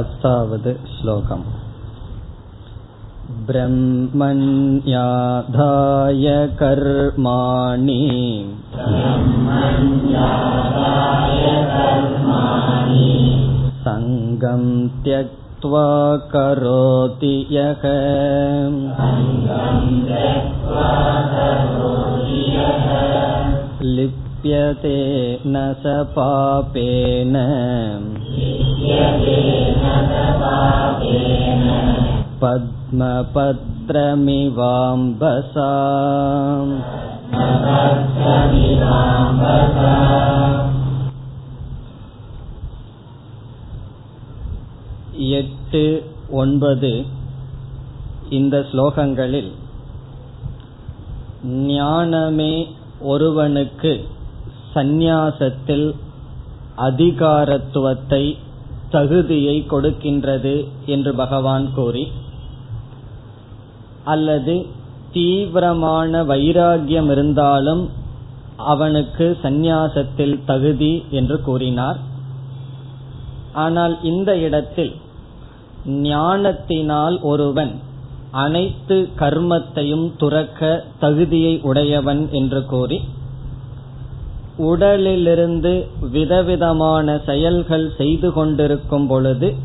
अष्टावद् श्लोकम् ब्रह्मण्याधाय कर्माणि सङ्गं त्यक्त्वा करोति यः लिप्यते न स पापेन पद्मपत्रमिवाम्बसा எட்டு ஒன்பது இந்த ஸ்லோகங்களில் ஞானமே ஒருவனுக்கு சந்நியாசத்தில் அதிகாரத்துவத்தை தகுதியை கொடுக்கின்றது என்று பகவான் கூறி அல்லது தீவிரமான வைராகியம் இருந்தாலும் அவனுக்கு சந்நியாசத்தில் தகுதி என்று கூறினார். ஆனால் இந்த இடத்தில் ஞானத்தினால் ஒருவன் அனைத்து கர்மத்தையும் துறக்க தகுதியை உடையவன் என்று கூறி உடலிலிருந்து விதவிதமான செயல்கள் செய்து கொண்டிருக்கும் பொழுது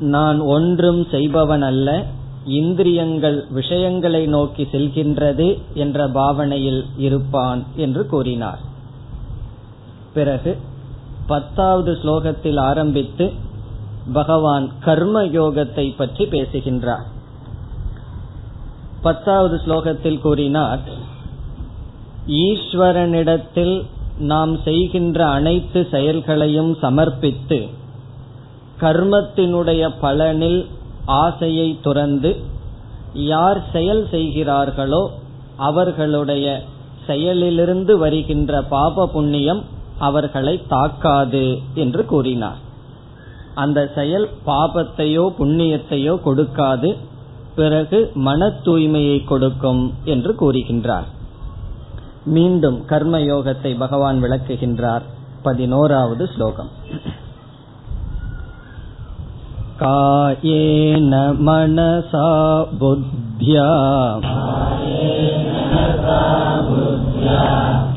நான் ஒன்றும் செய்பவன் அல்ல இந்திரியங்கள் விஷயங்களை நோக்கி செல்கின்றது என்ற பாவனையில் இருப்பான் என்று கூறினார். பிறகு பத்தாவது ஸ்லோகத்தில் ஆரம்பித்து பகவான் கர்ம யோகத்தை பற்றி பேசுகின்றார். பத்தாவது ஸ்லோகத்தில் கூறினார் ஈஸ்வரனிடத்தில் நாம் செய்கின்ற அனைத்து செயல்களையும் சமர்ப்பித்து கர்மத்தினுடைய பலனில் ஆசையை துறந்து யார் செயல் செய்கிறார்களோ அவர்களுடைய செயலிலிருந்து வருகின்ற பாப புண்ணியம் அவர்களை தாக்காது என்று கூறினார். அந்த செயல் பாபத்தையோ புண்ணியத்தையோ கொடுக்காது பிறகு மன தூய்மையை கொடுக்கும் என்று கூறுகின்றார். மீண்டும் கர்ம யோகத்தை பகவான் விளக்குகின்றார் பதினோராவது ஸ்லோகம் कायेन मनसा बुद्ध्या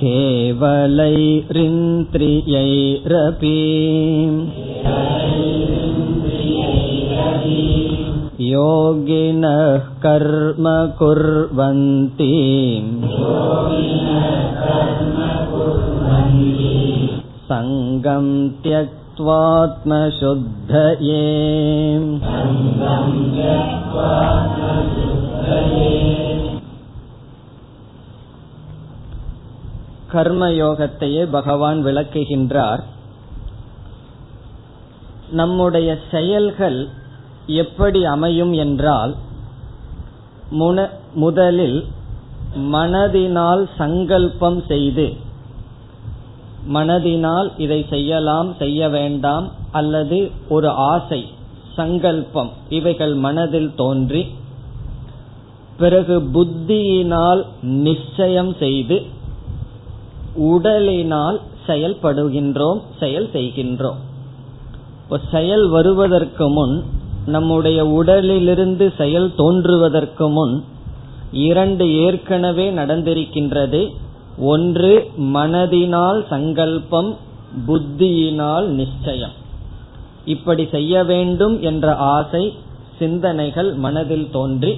केवलैरिन्द्रियैरपि योगिनः कर्म कुर्वन्ति सङ्गं त्यक्त्वात्मशुद्धये கர்மயோகத்தையே பகவான் விளக்குகின்றார் நம்முடைய செயல்கள் எப்படி அமையும் என்றால் முதலில் மனதினால் சங்கல்பம் செய்து மனதினால் இதை செய்யலாம் செய்ய வேண்டாம் அல்லது ஒரு ஆசை சங்கல்பம் இவைகள் மனதில் தோன்றி பிறகு புத்தியினால் நிச்சயம் செய்து உடலினால் செயல்படுகின்றோம் செயல் செய்கின்றோம். செயல் வருவதற்கு முன் நம்முடைய உடலிலிருந்து செயல் தோன்றுவதற்கு முன் இரண்டு ஏற்கனவே நடந்திருக்கின்றது. ஒன்று மனதினால் சங்கல்பம் புத்தியினால் நிச்சயம். இப்படி செய்ய வேண்டும் என்ற ஆசை சிந்தனைகள் மனதில் தோன்றி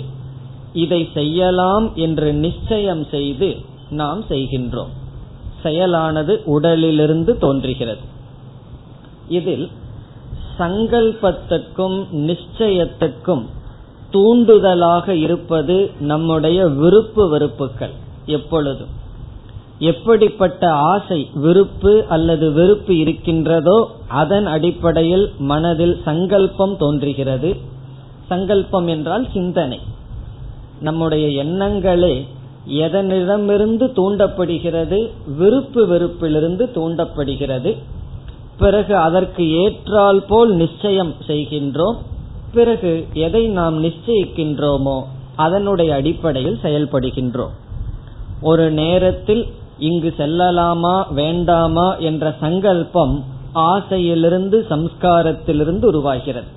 இதை செய்யலாம் என்று நிச்சயம் செய்து நாம் செய்கின்றோம். செயலானது உடலிலிருந்து தோன்றுகிறது. இதில் சங்கல்பத்துக்கும் நிச்சயத்துக்கும் தூண்டுதலாக இருப்பது நம்முடைய விருப்பு வெறுப்புகள் எப்பொழுதும். எப்படிப்பட்ட ஆசை விருப்பு அல்லது வெறுப்பு இருக்கின்றதோ அதன் அடிப்படையில் மனதில் சங்கல்பம் தோன்றுகிறது. சங்கல்பம் என்றால் சிந்தனை. நம்முடைய எண்ணங்களே எதனிடமிருந்து தூண்டப்படுகிறது? விருப்பு வெறுப்பிலிருந்து தூண்டப்படுகிறது. பிறகு அதற்கு ஏற்றால் போல் நிச்சயம் செய்கின்றோம். பிறகு எதை நாம் நிச்சயிக்கின்றோமோ அதனுடைய அடிப்படையில் செயல்படுகின்றோம். ஒரு நேரத்தில் இங்கு செல்லலாமா வேண்டாமா என்ற சங்கல்பம் ஆசையிலிருந்து சம்ஸ்காரத்திலிருந்து உருவாகிறது.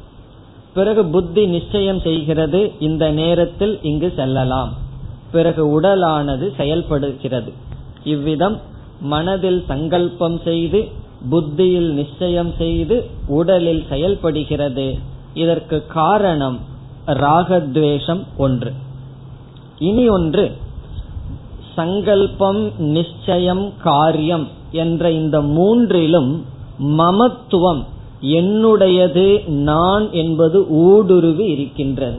பிறகு புத்தி நிச்சயம் செய்கிறது இந்த நேரத்தில் இங்கு செல்லலாம். பிறகு உடலானது செயல்படுகிறது. இவ்விதம் மனதில் சங்கல்பம் செய்து புத்தியில் நிச்சயம் செய்து உடலில் செயல்படுகிறது. இதற்கு காரணம் ராகத்வேஷம் ஒன்று. இனி ஒன்று சங்கல்பம் நிச்சயம் காரியம் என்ற இந்த மூன்றிலும் மமத்துவம் என்னுடையது நான் என்பது ஊடுருவி இருக்கின்றது.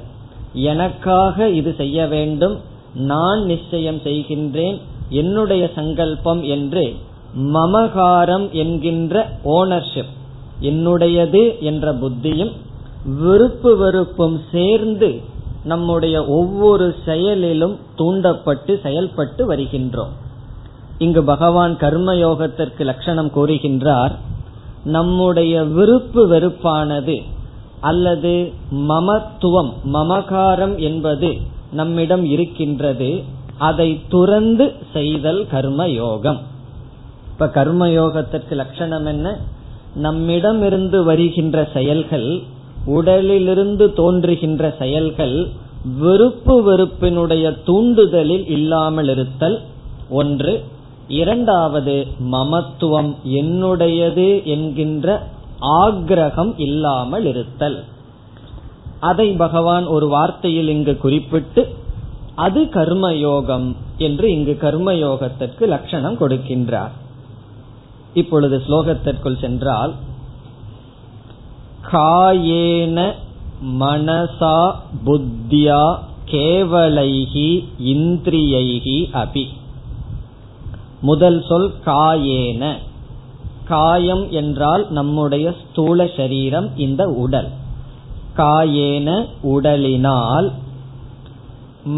எனக்காக இது செய்ய வேண்டும் நான் நிச்சயம் செய்கின்றேன் என்னுடைய சங்கல்பம் என்று மமகாரம் என்கின்ற ஓனர்ஷிப் என்னுடையது என்ற புத்தியும் விருப்பு வெறுப்பும் சேர்ந்து நம்முடைய ஒவ்வொரு செயலிலும் தூண்டப்பட்டு செயல்பட்டு வருகின்றோம். இங்கு பகவான் கர்மயோகத்திற்கு லட்சணம் கூறுகின்றார் நம்முடைய விருப்பு வெறுப்பானது அல்லது மமத்துவம் மமகாரம் என்பது நம்மிடம் இருக்கின்றது அதை துறந்து செய்தல் கர்ம யோகம் இப்ப கர்மயோகத்திற்கு லட்சணம் என்ன? நம்மிடமிருந்து வருகின்ற செயல்கள் உடலிலிருந்து தோன்றுகின்ற செயல்கள் வெறுப்பு வெறுப்பினுடைய தூண்டுதலில் இல்லாமல் இருத்தல். ஒன்று. இரண்டாவது மமத்துவம் என்னுடையது என்கின்ற ஆக்ரகம் இல்லாமல் இருத்தல். அதை பகவான் ஒரு வார்த்தையில் இங்கு குறிப்பிட்டு அது கர்மயோகம் என்று இங்கு கர்மயோகத்திற்கு லட்சணம் கொடுக்கின்றார். இப்பொழுது ஸ்லோகத்திற்குள் சென்றால் காயேன மனசா புத்தியா கேவலைகி இந்திரியைகி அபி. முதல் சொல் காயேன. காயம் என்றால் நம்முடைய ஸ்தூல சரீரம் இந்த உடல். காயேன உடலினால்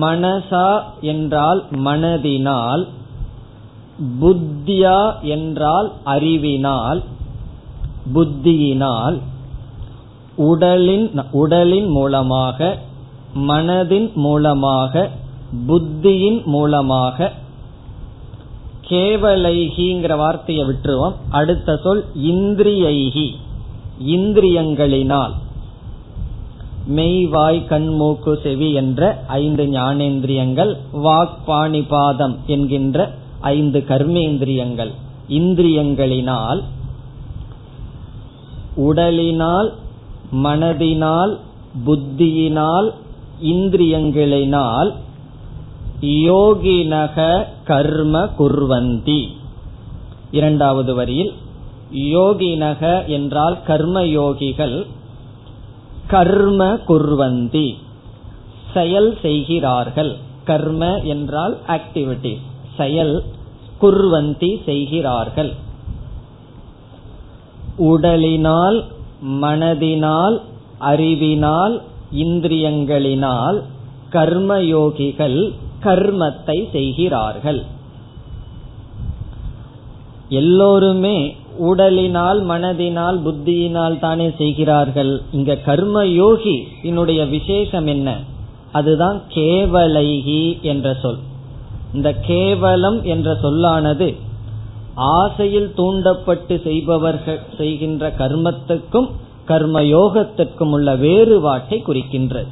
மனசா என்றால் மனதினால் புத்தியா என்றால் அறிவினால் புத்தியினால் உடலின் உடலின் மூலமாக மனதின் மூலமாக புத்தியின் மூலமாக கேவலைகிங்கிற வார்த்தையை விட்டுருவோம். அடுத்த சொல் இந்திரியைகி இந்திரியங்களினால். மெய் வாய் கண் மூக்கு செவி என்ற ஐந்து ஞானேந்திரியங்கள் வாக் பாணிபாதம் என்கின்ற ஐந்து கர்மேந்திரியங்கள். இந்திரியங்களினால் உடலினால் மனதினால் புத்தியினால் இந்திரியங்களினால் யோகினக கர்ம குர்வந்தி. இரண்டாவது வரியில் யோகினக என்றால் கர்ம யோகிகள் கர்ம குர்வந்தி. செயல் செய்கிறார்கள். கர்ம என்றால் ஆக்டிவிட்டி செயல் குர்வந்தி செய்கிறார்கள். உடலினால் மனதினால் அறிவினால் இந்திரியங்களினால் கர்மயோகிகள் கர்மத்தை செய்கிறார்கள். எல்லோருமே உடலினால் மனதினால் புத்தியினால் தானே செய்கிறார்கள். இங்க கர்ம யோகி என்னுடைய விசேஷம் என்ன? அதுதான் கேவலைகி என்ற சொல். இந்த கேவலம் என்ற சொல்லானது ஆசையில் தூண்டப்பட்டு செய்பவர்கள் செய்கின்ற கர்மத்துக்கும் கர்ம யோகத்திற்கும் உள்ள வேறுபாட்டை குறிக்கின்றது.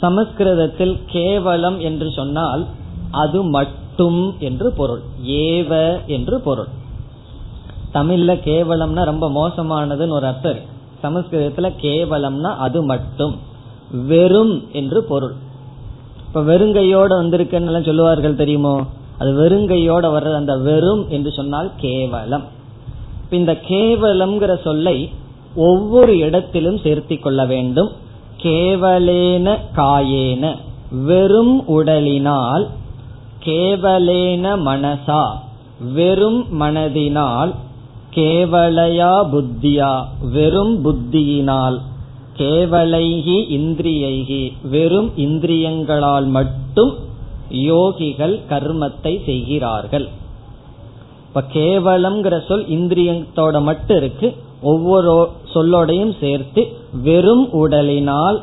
சமஸ்கிருதத்தில் கேவலம் என்று சொன்னால் அது மட்டும் என்று பொருள் ஏவ என்று பொருள். தமிழ்ல கேவலம்னா ரொம்ப மோசமானதுன்னு ஒரு அர்த்தம் சமஸ்கிருதத்துல கேவலம்னா அது மட்டும் வெறும் என்று பொருள். இப்ப வெறுங்கையோட வந்திருக்குன்னு சொல்லுவார்கள் தெரியுமோ? அது வெறுங்கையோட வர்றது அந்த வெறும் என்று சொன்னால் கேவலம். இந்த கேவலம்ங்கிற சொல்லை ஒவ்வொரு இடத்திலும் சேர்த்தி கொள்ள வேண்டும். கேவலேன காயேன வெறும் உடலினால் கேவலேன மனசா வெறும் மனதினால் கேவலையா புத்தியா வெறும் புத்தியினால். கேவலைகி இந்திரியைகி வெறும் இந்திரியங்களால் மட்டும் யோகிகள் கர்மத்தை செய்கிறார்கள். இப்ப கேவலம்ங்கிற சொல் இந்திரியத்தோட மட்டும் இருக்கு. ஒவ்வொரு சொல்லோடையும் சேர்த்து வெறும் உடலினால்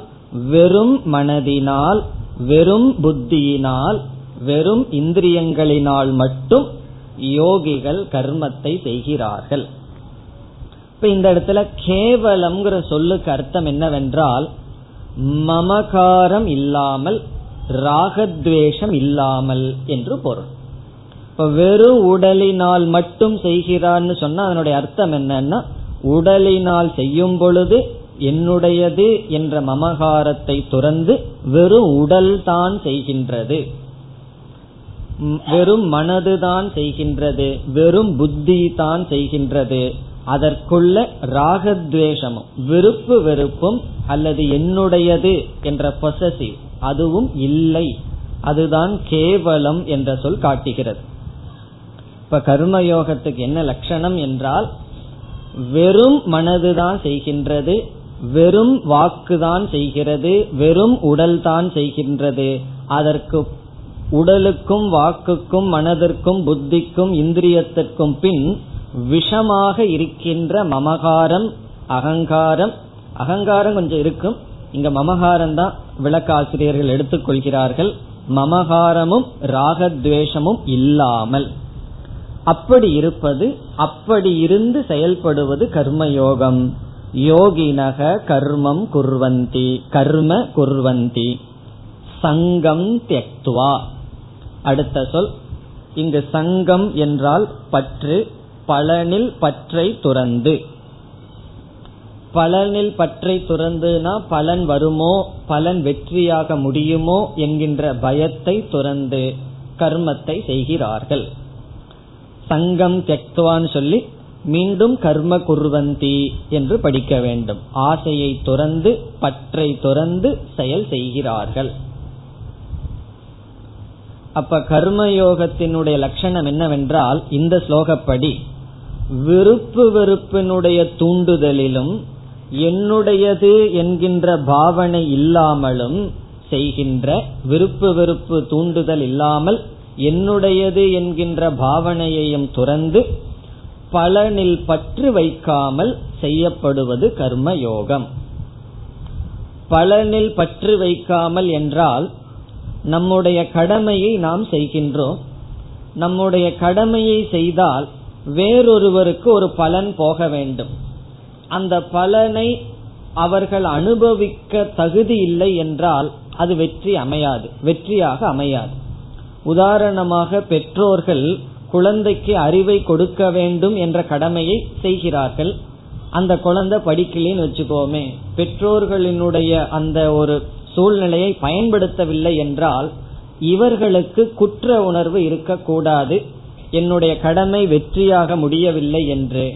வெறும் மனதினால் வெறும் புத்தியினால் வெறும் இந்திரியங்களினால் மட்டும் யோகிகள் கர்மத்தை செய்கிறார்கள். இப்ப இந்த இடத்துல கேவலம்ங்கிற சொல்லுக்கு அர்த்தம் என்னவென்றால் மமகாரம் இல்லாமல் ராகத்வேஷம் இல்லாமல் என்று பொருள். இப்ப வெறும் உடலினால் மட்டும் செய்கிறான்னு சொன்னா அதனுடைய அர்த்தம் என்னன்னா உடலினால் செய்யும் பொழுது என்னுடையது என்ற மமகாரத்தை துறந்து வெறும் உடல் தான் செய்கின்றது. வெறும் மனதுதான் செய்கின்றது வெறும் புத்தி தான் செய்கின்றது. அதற்குள்ள ராகத்வேஷமும் விருப்பு வெறுப்பும் அல்லது என்னுடையது என்ற பொசசிவ் அதுவும் இல்லை. அதுதான் கேவலம் என்ற சொல் காட்டுகிறது. இப்ப கர்மயோகத்துக்கு என்ன லட்சணம் என்றால் வெறும் மனதுதான் செய்கின்றது வெறும் வாக்குதான் செய்கிறது வெறும் உடல் தான் செய்கின்றது. அதற்கு உடலுக்கும் வாக்குக்கும் மனதிற்கும் புத்திக்கும் இந்திரியத்திற்கும் பின் விஷமாக இருக்கின்ற மமகாரம் அகங்காரம். அகங்காரம் கொஞ்சம் இருக்கும். இங்க மமகாரம் தான் விளக்காசிரியர்கள் எடுத்துக்கொள்கிறார்கள். மமகாரமும் ராகத்வேஷமும் இல்லாமல். அப்படி இருப்பது அப்படி இருந்து செயல்படுவது கர்மயோகம். யோகினக கர்மம் குர்வந்தி கர்ம குர்வந்தி. சங்கம் தெக்துவா அடுத்த சொல் இங்கு சங்கம் என்றால் பற்று பலனில் பற்றை துறந்து. பலனில் பற்றை துறந்துனா பலன் வருமோ பலன் வெற்றியாக முடியுமோ என்கின்ற பயத்தை துறந்து கர்மத்தை செய்கிறார்கள். சங்கம் தெக்துவான்னு சொல்லி மீண்டும் கர்ம குர்வந்தி என்று படிக்க வேண்டும். ஆசையை துறந்து பற்றை துறந்து செயல் செய்கிறார்கள். அப்ப கர்மயோகத்தினுடைய லட்சணம் என்னவென்றால் இந்த ஸ்லோகப்படி விருப்பு வெறுப்பினுடைய தூண்டுதலிலும் என்னுடையது என்கின்ற பாவனை இல்லாமலும் செய்கின்ற விருப்பு வெறுப்பு தூண்டுதல் இல்லாமல் என்னுடையது என்கின்ற பாவனையையும் துறந்து பலனில் பற்று வைக்காமல் செய்யப்படுவது கர்ம யோகம் பலனில் பற்று வைக்காமல் என்றால் நம்முடைய கடமையை நாம் செய்கின்றோம். நம்முடைய கடமையை செய்தால் வேறொருவருக்கு ஒரு பலன் போக வேண்டும். அந்த பலனை அவர்கள் அனுபவிக்க தகுதி இல்லை என்றால் அது வெற்றி அமையாது வெற்றியாக அமையாது. உதாரணமாக பெற்றோர்கள் குழந்தைக்கு அறிவை கொடுக்க வேண்டும் என்ற கடமையை செய்கிறார்கள். அந்த குழந்தை படிக்கலன்னு வச்சுக்கோமே பெற்றோர்களினுடைய அந்த ஒரு சூழ்நிலையை பயன்படுத்தவில்லை என்றால் இவர்களுக்கு குற்ற உணர்வு இருக்கக்கூடாது. என்னுடைய கடமை வெற்றியாக முடியவில்லை என்று.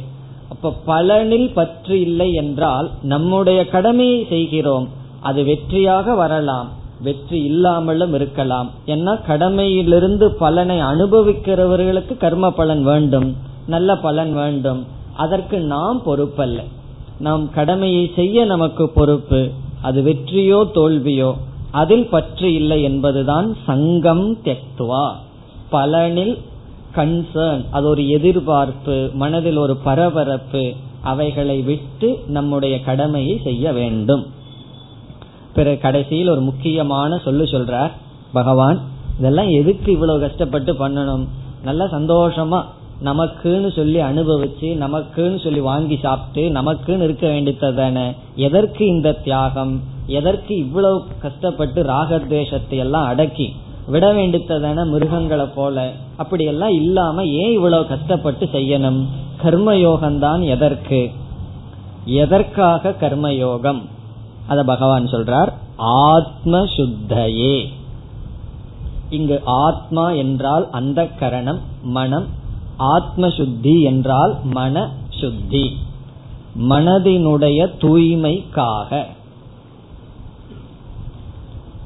அப்ப பலனில் பற்று இல்லை என்றால் நம்முடைய கடமையை செய்கிறோம். அது வெற்றியாக வரலாம். வெற்றி இல்லாமலும் இருக்கலாம். ஏன்னா கடமையிலிருந்து பலனை அனுபவிக்கிறவர்களுக்கு கர்ம பலன் வேண்டும். நல்ல பலன் வேண்டும். அதற்கு நாம் பொறுப்பல்ல. நாம் கடமையை செய்ய நமக்கு பொறுப்பு. அது வெற்றியோ தோல்வியோ அதில் பற்று இல்லை என்பதுதான் சங்கம் தெக்துவா. பலனில் கன்சர்ன் அது ஒரு எதிர்பார்ப்பு மனதில் ஒரு பரபரப்பு அவைகளை விட்டு நம்முடைய கடமையை செய்ய வேண்டும். பிறகு கடைசியில் ஒரு முக்கியமான சொல்லு சொல்றார் பகவான் இதெல்லாம் எதுக்கு இவ்வளவு கஷ்டப்பட்டு பண்ணணும்? நல்லா சந்தோஷமா நமக்குன்னு சொல்லி அனுபவிச்சு நமக்குன்னு சொல்லி வாங்கி சாப்பிட்டு நமக்குன்னு இருக்க வேண்டியதானே எதற்கு இந்த தியாகம்? எதற்கு இவ்வளவு கஷ்டப்பட்டு ராகத்வேஷத்தை எல்லாம் அடக்கி விட வேண்டித்ததான மிருகங்களை போல. அப்படியெல்லாம் இல்லாம ஏன் இவ்வளவு கஷ்டப்பட்டு செய்யணும்? கர்மயோகம்தான் எதற்கு? எதற்காக கர்மயோகம்? அத பகவான் சொல்றார் ஆத்ம சுத்தையே இங்கு ஆத்மா என்றால் அந்த கரணம் மனம். ஆத்ம சுத்தி என்றால் மன சுத்தி மனதினுடைய தூய்மைக்காக.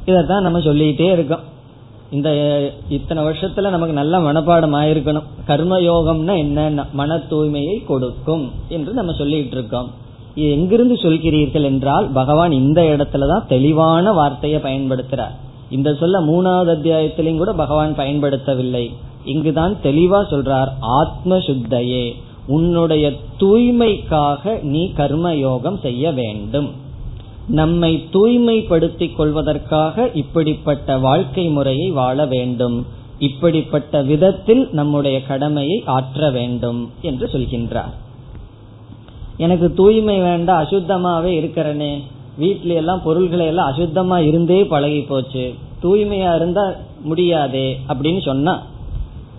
இதத்தான் நம்ம சொல்லிட்டே இருக்கோம். இந்த இத்தனை வருஷத்துல நமக்கு நல்ல மனப்பாடம் ஆயிருக்கணும் கர்மயோகம்னா என்ன மன தூய்மையை கொடுக்கும் என்று நம்ம சொல்லிட்டு இருக்கோம் எங்கிருந்து சொல்கிறீர்கள் என்றால் பகவான் இந்த இடத்துலதான் தெளிவான வார்த்தையை பயன்படுத்துறார். இந்த சொல்ல மூணாவது அத்தியாயத்திலையும் கூட பகவான் பயன்படுத்தவில்லை. இங்குதான் தெளிவா சொல்றார் ஆத்ம சுத்தையே உன்னுடைய தூய்மைக்காக நீ கர்ம யோகம் செய்ய வேண்டும். நம்மை தூய்மைப்படுத்திக் கொள்வதற்காக இப்படிப்பட்ட வாழ்க்கை முறையை வாழ வேண்டும். இப்படிப்பட்ட விதத்தில் நம்முடைய கடமையை ஆற்ற வேண்டும் என்று சொல்கின்றார். எனக்கு தூய்மை வேண்டாம் அசுத்தமாவே இருக்கிறனே. வீட்ல எல்லாம் பொருள்களை எல்லாம் அசுத்தமா இருந்தே பழகி போச்சு. தூய்மையா இருந்தா முடியாதே அப்படின்னு சொன்னா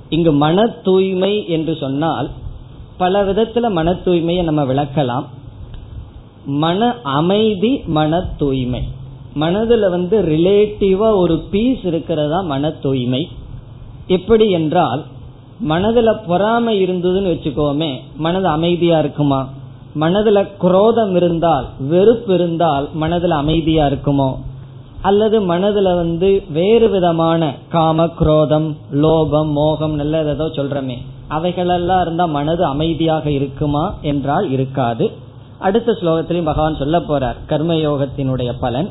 இங்கு மன தூய்மை என்று சொன்னால் பல விதத்துல மன தூய்மையை நம்ம விளக்கலாம். மன அமைதி மன தூய்மை. மனதுல வந்து ரிலேட்டிவா ஒரு பீஸ் இருக்கிறதா மன தூய்மை? எப்படி என்றால் மனதுல பொறாமை இருந்ததுன்னு வச்சுக்கோமே மனது அமைதியா இருக்குமா? மனதுல குரோதம் இருந்தால் வெறுப்பு இருந்தால் மனதுல அமைதியா இருக்குமோ? அல்லது மனதுல வந்து வேறு விதமான காம குரோதம் லோபம் மோகம் நல்ல ஏதோ சொல்றமே. அவைகளெல்லாம் இருந்தா மனது அமைதியாக இருக்குமா? என்றால் இருக்காது. அடுத்த ஸ்லோகத்திலையும் பகவான் சொல்ல போறார் கர்மயோகத்தினுடைய பலன்.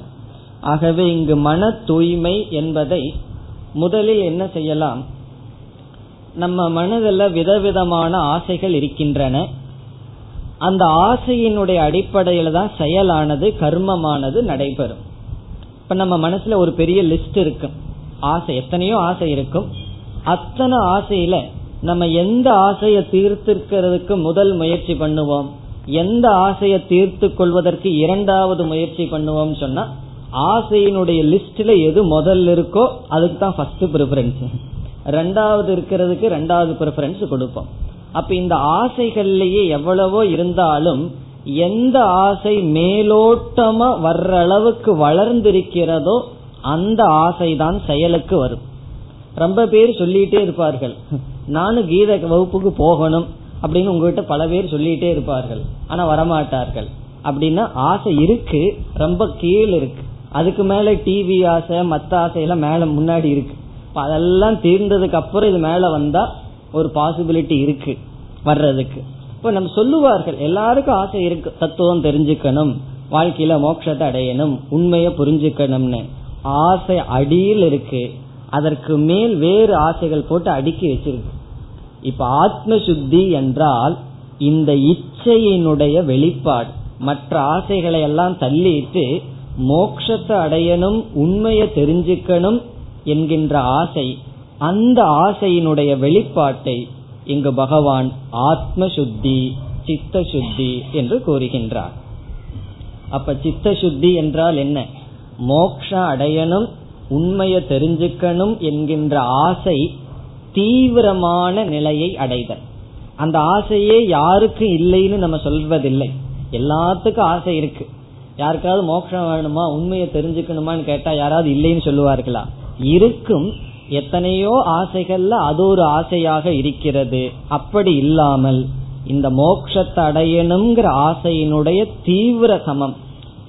ஆகவே இங்கு மன தூய்மை என்பதை முதலில் என்ன செய்யலாம்? நம்ம மனதில் விதவிதமான ஆசைகள் இருக்கின்றன. அந்த ஆசையினுடைய அடிப்படையில தான் செயலானது கர்மமானது நடைபெறும். இப்ப நம்ம மனசுல ஒரு பெரிய லிஸ்ட் இருக்கும் ஆசை எத்தனையோ ஆசை இருக்கும். அத்தனை ஆசையில நம்ம எந்த ஆசையை தீர்த்திருக்கிறதுக்கு முதல் முயற்சி பண்ணுவோம்? எந்த ஆசையை தீர்த்து கொள்வதற்கு இரண்டாவது முயற்சி பண்ணுவோம் சொன்னா ஆசையினுடைய லிஸ்ட்ல எது முதல்ல இருக்கோ அதுக்கு தான் ஃபர்ஸ்ட் ப்ரிஃபரன்ஸ் ரெண்டாவது இருக்கிறதுக்கு ரெண்டாவது ப்ரிஃபரன்ஸ் கொடுப்போம். அப்ப இந்த ஆசைகள்லயே எவ்வளவோ இருந்தாலும் எந்த ஆசை மேலோட்டமா வர்ற அளவுக்கு வளர்ந்திருக்கிறதோ அந்த ஆசை தான் செயலுக்கு வரும். ரொம்ப பேர் சொல்லிட்டே இருப்பார்கள். நானும் கீத வகுப்புக்கு போகணும். அப்படின்னு உங்ககிட்ட பல பேர் சொல்லிட்டே இருப்பார்கள். ஆனா வரமாட்டார்கள். அப்படின்னா ஆசை இருக்கு ரொம்ப கீழ் இருக்கு. அதுக்கு மேல டிவி ஆசை மத்த ஆசையெல்லாம் மேல முன்னாடி இருக்கு. அதெல்லாம் தீர்ந்ததுக்கு அப்புறம் இது மேல வந்தா ஒரு பாசிபிலிட்டி இருக்கு வர்றதுக்கு. இப்ப நம்ம சொல்லுவார்கள் எல்லாருக்கும் ஆசை இருக்கு. தத்துவம் தெரிஞ்சுக்கணும் வாழ்க்கையில மோட்சத்தை அடையணும் உண்மையை புரிஞ்சுக்கணும்னு. ஆசை அடியில் இருக்கு. அதற்கு மேல் வேறு ஆசைகள் போட்டு அடுக்கி வச்சிருக்கு. இப்ப ஆத்ம சுத்தி என்றால் இந்த இச்சையினுடைய வெளிப்பாடு. மற்ற ஆசைகளை எல்லாம் தள்ளிட்டு மோக்ஷத்தை அடையணும் உண்மையை தெரிஞ்சுக்கணும் என்கின்ற ஆசை அந்த ஆசையினுடைய வெளிப்பாட்டை இங்கு பகவான் ஆத்ம சுத்தி சித்த சுத்தி என்று கூறுகின்றார். அப்ப சித்த சுத்தி என்றால் என்ன? மோக்ஷ அடையணும் உண்மையை தெரிஞ்சுக்கணும் என்கின்ற ஆசை தீவிரமான நிலையை அடைதல். அந்த ஆசையே யாருக்கு இல்லைன்னு நம்ம சொல்வதில்லை. எல்லாத்துக்கும் ஆசை இருக்கு. யாருக்காவது மோட்சம் வேணுமா உண்மையை தெரிஞ்சுக்கணுமான்னு கேட்டா யாராவது இல்லைன்னு சொல்லுவார்களா? இருக்கும். எத்தனையோ ஆசைகள்ல அது ஒரு ஆசையாக இருக்கிறது. அப்படி இல்லாமல் இந்த மோக்ஷத்தை அடையணுங்கிற ஆசையினுடைய தீவிர சமம்.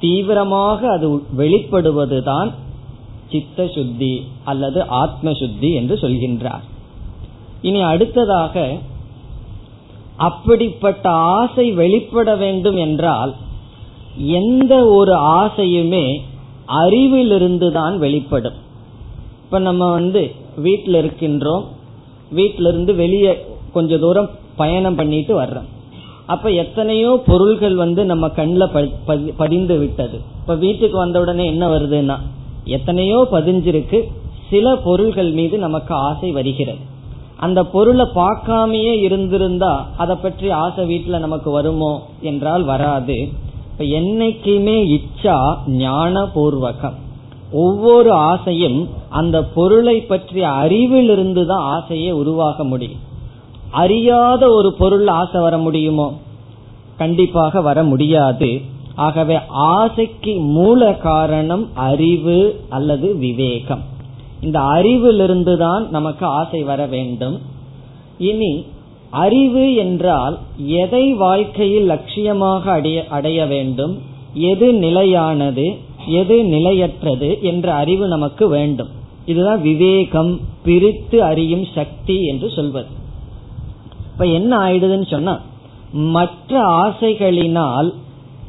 தீவிரமாக அது வெளிப்படுவதுதான் சித்த சுத்தி அல்லது ஆத்ம சுத்தி என்று சொல்கின்றார். இனி அடுத்ததாக அப்படிப்பட்ட ஆசை வெளிப்பட வேண்டும் என்றால் எந்த ஒரு ஆசையுமே அறிவிலிருந்து தான் வெளிப்படும். இப்ப நம்ம வந்து வீட்டில் இருக்கின்றோம். வீட்டில இருந்து வெளியே கொஞ்ச தூரம் பயணம் பண்ணிட்டு வர்றோம். அப்ப எத்தனையோ பொருள்கள் வந்து நம்ம கண்ணில் பதிந்து விட்டது. இப்ப வீட்டுக்கு வந்த உடனே என்ன வருதுன்னா எத்தனையோ பதிஞ்சிருக்கு. சில பொருள்கள் மீது நமக்கு ஆசை வருகிறது. அந்த பொருளை பார்க்காமயே இருந்திருந்தா அதை பற்றி ஆசை வீட்டுல நமக்கு வருமோ என்றால் வராது. இப்ப என்னைக்குமே இச்சா ஞான பூர்வகம் ஒவ்வொரு ஆசையும் அந்த பொருளை பற்றிய அறிவிலிருந்து தான் ஆசையை உருவாக முடியும். அறியாத ஒரு பொருள் ஆசை வர முடியுமோ? கண்டிப்பாக வர முடியாது. ஆகவே ஆசைக்கு மூல காரணம் அறிவு அல்லது விவேகம். இந்த அறிவிலிருந்து தான் நமக்கு ஆசை வர வேண்டும். இனி அறிவு என்றால் எதை வாழ்க்கையில் லட்சியமாக அடைய அடைய வேண்டும் எது நிலையானது எது நிலையற்றது என்ற அறிவு நமக்கு வேண்டும். இதுதான் விவேகம் பிரித்து அறியும் சக்தி என்று சொல்வது. இப்ப என்ன ஆயிடுதுன்னு சொன்னா மற்ற ஆசைகளினால்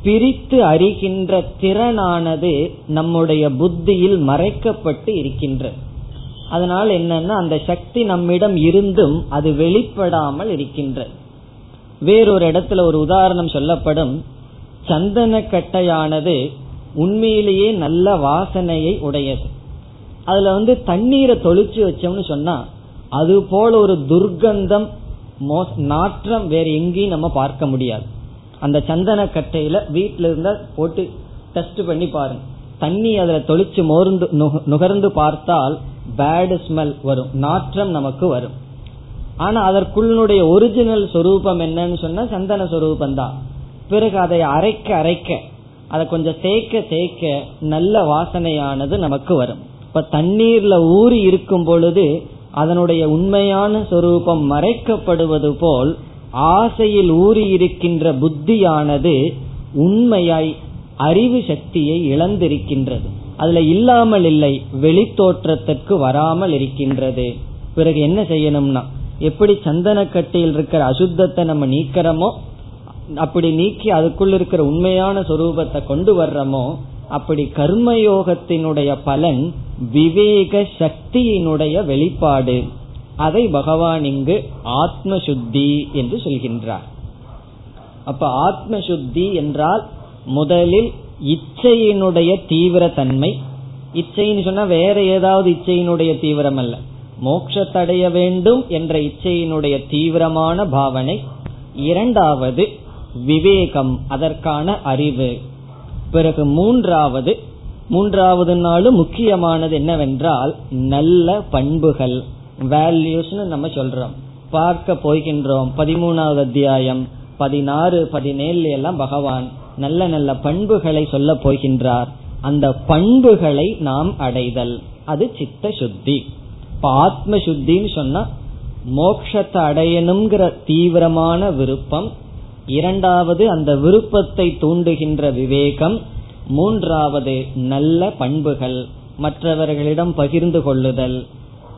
பிரித்து அறிகின்ற திறனானது நம்முடைய புத்தியில் மறைக்கப்பட்டு இருக்கின்ற. அதனால் என்னன்னா அந்த சக்தி நம்மிடம் இருந்தும் அது வெளிப்படாமல் இருக்கின்ற. வேறொரு இடத்துல ஒரு உதாரணம் சொல்லப்படும். சந்தன கட்டையானது உண்மையிலேயே நல்ல வாசனையை உடையது. அதுல வந்து தண்ணீரை தொளிச்சு வச்சோம்னு சொன்னா அது போல ஒரு துர்க்கந்தம் நாற்றம் வேற எங்கேயும் நம்ம பார்க்க முடியாது. அந்த சந்தன கட்டையில வீட்டுல இருந்தா போட்டு டெஸ்ட் பண்ணி பாருங்க. தண்ணி அதுல தொளிச்சு மோர்ந்து நுகர்ந்து பார்த்தால் பேடு ஸ்மெல் வரும். நாற்றம் நமக்கு வரும். ஆனா அதற்குள்ளுடைய ஒரிஜினல் சொரூபம் என்னன்னு சொன்னா சந்தன சொரூபம் தான் பிறகு அதை அரைக்க அரைக்க அதை கொஞ்சம் தேய்க்க தேய்க்க நல்ல வாசனையானது நமக்கு வரும். இப்ப தண்ணீர்ல ஊறி இருக்கும் பொழுது அதனுடைய உண்மையான சொரூபம் மறைக்கப்படுவது போல் ஆசையில் ஊறி இருக்கின்ற புத்தியானது உண்மையாய் அறிவு சக்தியை இழந்திருக்கின்றது. அதுல இல்லாமல் இல்லை வெளி தோற்றத்திற்கு வராமல் இருக்கின்றது. பிறகு என்ன செய்யணும்னா எப்படி சந்தனக்கட்டையில் இருக்கிற அசுத்தத்தை நம்ம நீக்கிறோமோ அப்படி நீக்கி அதுக்குள்ள இருக்கிற உண்மையான சொரூபத்தை கொண்டு வர்றோமோ அப்படி கர்மயோகத்தினுடைய பலன் விவேக சக்தியினுடைய வெளிப்பாடு. அதை பகவான் இங்கு ஆத்ம சுத்தி என்று சொல்கின்றார். அப்ப ஆத்ம சுத்தி என்றால் முதலில் இச்சையினுடைய தீவிர தன்மை இச்சைன்னு சொன்னா வேற ஏதாவது இச்சையினுடைய தீவிரம் அல்ல மோட்சத்தடைய வேண்டும் என்ற இச்சையினுடைய தீவிரமான பாவனை. இரண்டாவது விவேகம் அதற்கான அறிவு. பிறகு மூன்றாவது. மூன்றாவது நாளும் முக்கியமானது என்னவென்றால் நல்ல பண்புகள். வேல்யூஸ்னு நம்ம சொல்றோம். பார்க்க போகின்றோம். பதிமூணாவது அத்தியாயம். பதினாறு பதினேழு எல்லாம் பகவான் நல்ல நல்ல பண்புகளை சொல்ல போகின்றார். அந்த பண்புகளை நாம் அடைதல். அது சித்த சுத்தி. இப்ப ஆத்ம சுத்தின்னு சொன்னா மோக்ஷத்தை அடையணுங்கிற தீவிரமான விருப்பம் இரண்டாவது அந்த விருப்பத்தை தூண்டுகின்ற விவேகம் மூன்றாவது நல்ல பண்புகள் மற்றவர்களிடம் பகிர்ந்து கொள்ளுதல்.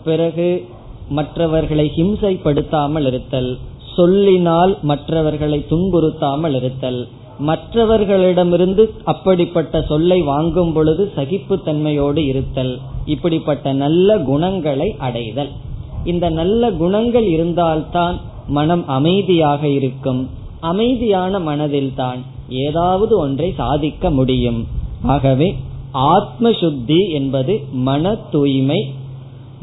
பிறகு மற்றவர்களை ஹிம்சைப்படுத்தாமல் இருத்தல் சொல்லினால் மற்றவர்களை துன்புறுத்தாமல் இருத்தல். மற்றவர்களிடமிருந்து அப்படிப்பட்ட சொல்லை வாங்கும் பொழுது சகிப்புத்தன்மையோடு இருத்தல். இப்படிப்பட்ட நல்ல குணங்களை அடைதல். இந்த நல்ல குணங்கள் இருந்தால்தான் மனம் அமைதியாக இருக்கும். அமைதியான மனதில்தான் ஏதாவது ஒன்றை சாதிக்க முடியும். ஆகவே ஆத்ம சுத்தி என்பது மன தூய்மை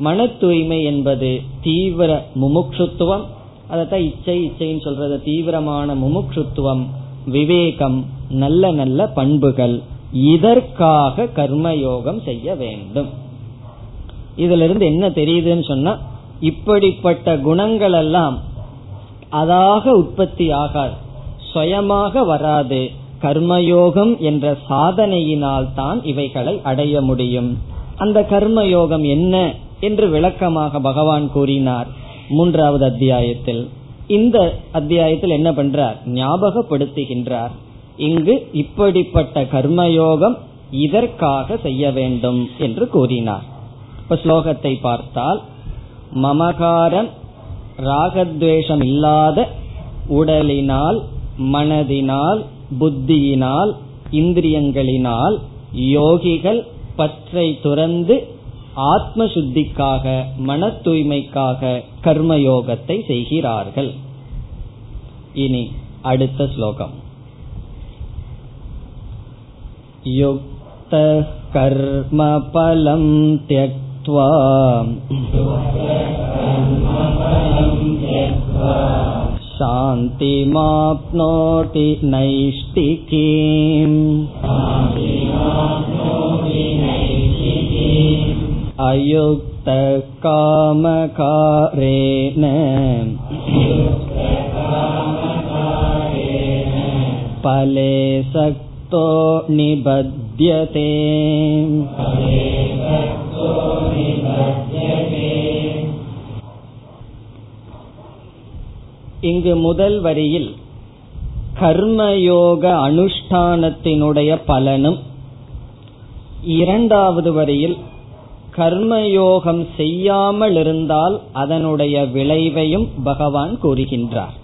மன தூய்மை என்பது தீவிர முமுட்சுத்துவம் அதைத்தான் இச்சை இச்சைன்னு சொல்றது. தீவிரமான முமுட்சுத்துவம் விவேகம் நல்ல நல்ல பண்புகள். இதற்காக கர்மயோகம் செய்ய வேண்டும். இதுல இருந்து என்ன தெரியுதுன்னு சொன்னா இப்படிப்பட்ட குணங்கள் எல்லாம் அதாக உற்பத்தி ஆகாது. சுயமாக வராது. கர்மயோகம் என்ற சாதனையினால் தான் இவைகளை அடைய முடியும். அந்த கர்மயோகம் என்ன? என்று விளக்கமாக பகவான் கூறினார். மூன்றாவது அத்தியாயத்தில். இந்த அத்தியாயத்தில் என்ன பண்றார்? ஞாபகப்படுத்துகின்றார். இங்கு இப்படிப்பட்ட கர்மயோகம் இதற்காக செய்ய வேண்டும் என்று கூறினார். இப்ப ஸ்லோகத்தை பார்த்தால் மமகாரம் ராகத்வேஷம் இல்லாத உடலினால் மனதினால் புத்தியினால் இந்திரியங்களினால் யோகிகள் பற்றை துறந்து ஆத்ம சுத்திக்காக மன தூய்மைக்காக கர்மயோகத்தை செய்கிறார்கள் இனி அடுத்த ஸ்லோகம் யுக்த கர்ம பலம் தியக்த்வா शान्तिमाप्नोति नैष्टिकीम् अयुक्तकामकारेण फले सक्तो निबध्यते இங்கு முதல் வரியில் கர்மயோக அனுஷ்டானத்தினுடைய பலனும் இரண்டாவது வரியில் கர்மயோகம் செய்யாமல் இருந்தால் அதனுடைய விளைவையும் பகவான் கூறுகின்றார்.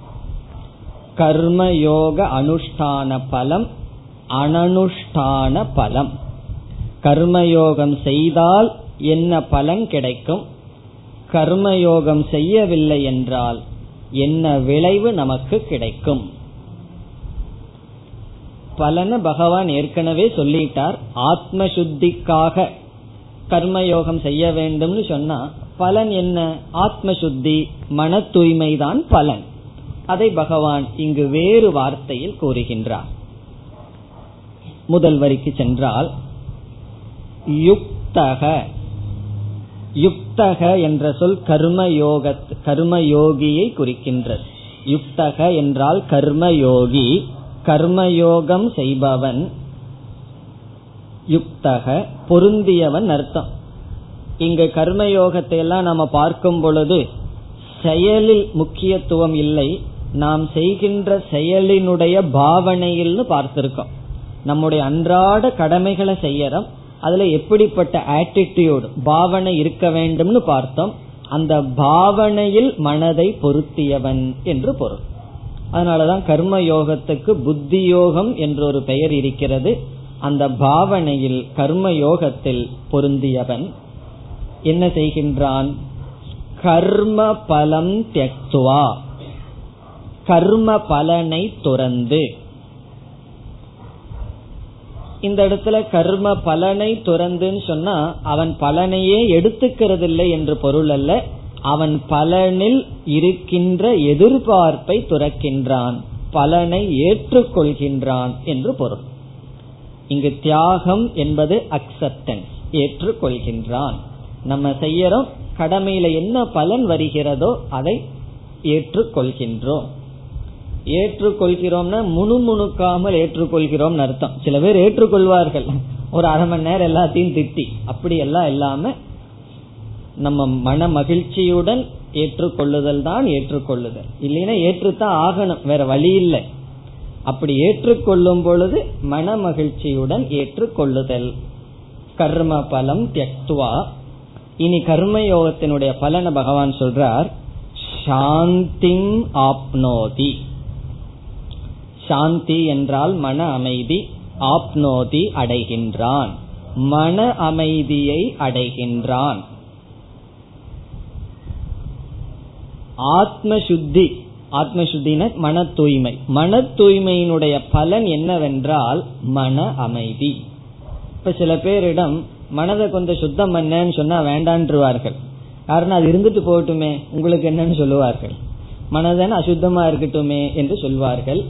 கர்மயோக அனுஷ்டான பலம் அனனுஷ்டான பலம். கர்மயோகம் செய்தால் என்ன பலன் கிடைக்கும்? கர்மயோகம் செய்யவில்லை என்றால் என்ன விளைவு நமக்கு கிடைக்கும்? பலன பகவான் ஏற்கனவே சொல்லிட்டார் ஆத்ம சுத்திக்காக கர்மயோகம் செய்ய வேண்டும்னு சொன்னா பலன் என்ன? ஆத்ம சுத்தி மன தூய்மைதான் பலன். அதை பகவான் இங்கு வேறு வார்த்தையில் கூறுகின்றார். முதல் வரிக்கு சென்றால் யுக்தக. யுக்தக என்ற சொல் கர்மயோக கர்மயோகியை குறிக்கின்றது. யுக்தக என்றால் கர்மயோகி கர்மயோகம் செய்பவன் யுக்தக பொருந்தியவன் அர்த்தம். இங்கு கர்மயோகத்தை எல்லாம் நாம பார்க்கும் பொழுது செயலில் முக்கியத்துவம் இல்லை நாம் செய்கின்ற செயலினுடைய பாவனையில்னு பார்த்திருக்கோம். நம்முடைய அன்றாட கடமைகளை செய்யறோம் அதுல எப்படிப்பட்ட ஆட்டிடியூடு பாவனை இருக்க வேண்டும்னு பார்த்தோம் அந்த பாவனையில் மனதை பொருத்தியவன் என்று பொருள். அதனாலதான் கர்ம யோகத்துக்கு புத்தி யோகம் என்ற ஒரு பெயர் இருக்கிறது. அந்த பாவனையில் கர்ம யோகத்தில் பொருந்தியவன் என்ன செய்கின்றான்? கர்ம பலம் தியக்துவா. கர்ம பலனை துறந்து. இந்த இடத்துல கர்ம பலனை துறந்துன்னு சொன்னா அவன் பலனையே எடுத்துக்கிறது இல்லை என்று பொருள் அல்ல. அவன் பலனில் இருக்கின்ற எதிர்பார்ப்பை துறக்கின்றான். பலனை ஏற்றுக்கொள்கின்றான் என்று பொருள். இங்கு தியாகம் என்பது அக்செப்டன்ஸ் ஏற்றுக்கொள்கின்றான். நம்ம செய்யறோம் கடமையில என்ன பலன் வருகிறதோ அதை ஏற்றுக்கொள்கின்றோம். ஏற்றுக்கொள்கிறோம்னா முணுமுணுக்காமல் ஏற்றுக்கொள்கிறோம் அர்த்தம். சில பேர் ஏற்றுக்கொள்வார்கள். ஒரு அரை மணி நேரம் எல்லாத்தையும் திட்டி அப்படி எல்லாம் இல்லாம நம்ம மன மகிழ்ச்சியுடன் ஏற்றுக்கொள்ளுதல் தான் ஏற்றுக்கொள்ளுதல். இல்லைன்னா ஏற்றுத்தான் ஆகணும் வேற வழி இல்லை. அப்படி ஏற்றுக்கொள்ளும் பொழுது மன மகிழ்ச்சியுடன் ஏற்றுக்கொள்ளுதல். கர்ம பலம் தியக்துவா. இனி கர்மயோகத்தினுடைய பலனை பகவான் சொல்றார். சாந்திம் ஆப்னோதி. சாந்தி என்றால் மன அமைதி ஆப்னோதி அடைகின்றான். மன அமைதியை அடைகின்றான். ஆத்ம சுத்தி ஆத்மசுத்தின மன தூய்மை மன தூய்மையினுடைய பலன் என்னவென்றால் மன அமைதி. இப்ப சில பேரிடம் மனதை கொஞ்சம் சுத்தம் பண்ணேன்னு சொன்னா வேண்டான்றுவார்கள். காரணம் அது இருந்துட்டு போகட்டுமே உங்களுக்கு என்னன்னு சொல்லுவார்கள். மனதன் அசுத்தமா இருக்கட்டுமே என்று சொல்வார்கள்.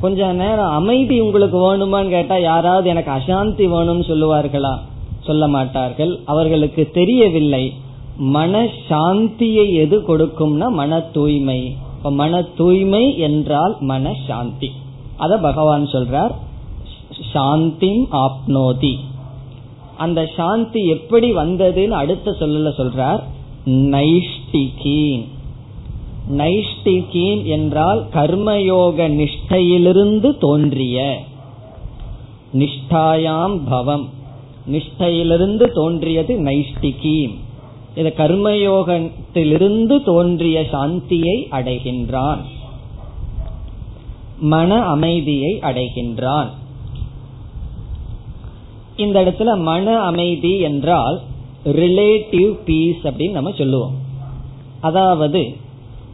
கொஞ்ச நேரம் அமைதி உங்களுக்கு வேணுமான்னு கேட்டா யாராவது எனக்கு அசாந்தி வேணும்னு சொல்லுவார்களா? சொல்ல மாட்டார்கள். அவர்களுக்கு தெரியவில்லை. மன சாந்தியை எது கொடுக்கும்னா மன தூய்மை மன தூய்மை என்றால் மன சாந்தி. அத பகவான் சொல்றார் சாந்தி ஆப்னோதி. அந்த சாந்தி எப்படி வந்ததுன்னு அடுத்த சொல்லல சொல்றார் நைஷ்டிகீன். நைஷ்டிகீன் என்றால் கர்மயோக நிஷ்டையிலிருந்து தோன்றிய நிஷ்டாயாம் பவம். நிஷ்டையிலிருந்து தோன்றியது நைஷ்டிகீன். இது கர்மயோகத்திலிருந்து தோன்றிய சாந்தியை அடைகின்றான். மன அமைதியை அடைகின்றான். இந்த இடத்துல மன அமைதி என்றால் ரிலேட்டிவ் பீஸ் அப்படின்னு நம்ம சொல்லுவோம். அதாவது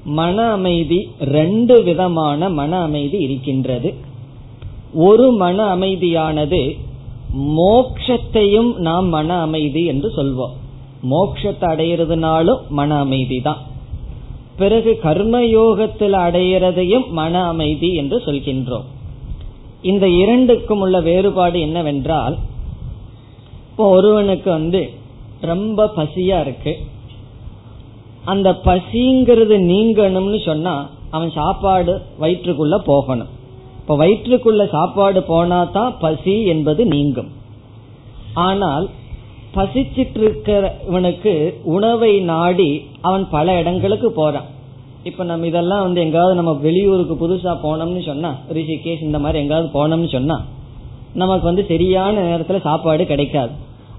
மன அமைதி ரெண்டு விதமான மன அமைதி இருக்கின்றது. ஒரு மன அமைதியானது மோக்ஷத்தையும் நாம் மன அமைதி என்று சொல்வோம். மோக்ஷத்தை அடையிறதுனாலும் மன அமைதி தான் பிறகு கர்மயோகத்தில் அடையிறதையும் மன அமைதி என்று சொல்கின்றோம். இந்த இரண்டுக்கும் உள்ள வேறுபாடு என்னவென்றால் இப்போ ஒருவனுக்கு வந்து ரொம்ப பசியா இருக்கு. அந்த பசிங்கிறது நீங்கணும்னு சொன்னா அவன் சாப்பாடு வயிற்றுக்குள்ள போகணும். இப்ப வயிற்றுக்குள்ள சாப்பாடு போனா தான் பசி என்பது நீங்கும். ஆனால் பசிச்சிட்டு இருக்கிறவனுக்கு உணவை நாடி அவன் பல இடங்களுக்கு போறான். இப்ப நம்ம இதெல்லாம் வந்து எங்காவது நம்ம வெளியூருக்கு புதுசா போனோம்னு சொன்னா ரிஷிகேஷ் இந்த மாதிரி எங்காவது போனோம்னு சொன்னா நமக்கு வந்து சரியான நேரத்துல சாப்பாடு கிடைக்காது.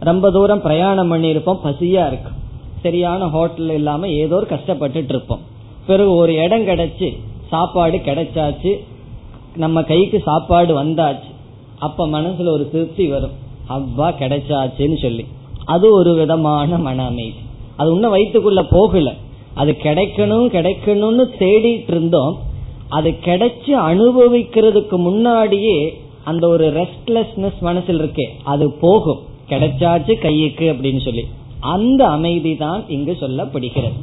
ரொம்ப தூரம் பிரயாணம் பண்ணியிருப்போம் பசியா இருக்கும். சரியான ஹோட்டல் இல்லாம ஏதோ ஒரு கஷ்டப்பட்டுட்டு இருப்போம் பிறகு ஒரு இடம் கிடைச்சு சாப்பாடு கிடைச்சாச்சு நம்ம கைக்கு சாப்பாடு வந்தாச்சு அப்ப மனசுல ஒரு திருப்தி வரும். அவ்வா கிடைச்சாச்சுன்னு சொல்லி. அது ஒரு விதமான மன அமைதி அது இன்னும் வயிற்றுக்குள்ள போகல. அது கிடைக்கணும் கிடைக்கணும்னு தேடிட்டு இருந்தோம். அது கிடைச்சு அனுபவிக்கிறதுக்கு முன்னாடியே அந்த ஒரு ரெஸ்ட்லெஸ்னஸ் மனசில் இருக்கே. அது போகும். கிடைச்சாச்சு கையுக்கு அப்படின்னு சொல்லி. அந்த அமைதி தான் இங்கு சொல்லப்படுகிறது.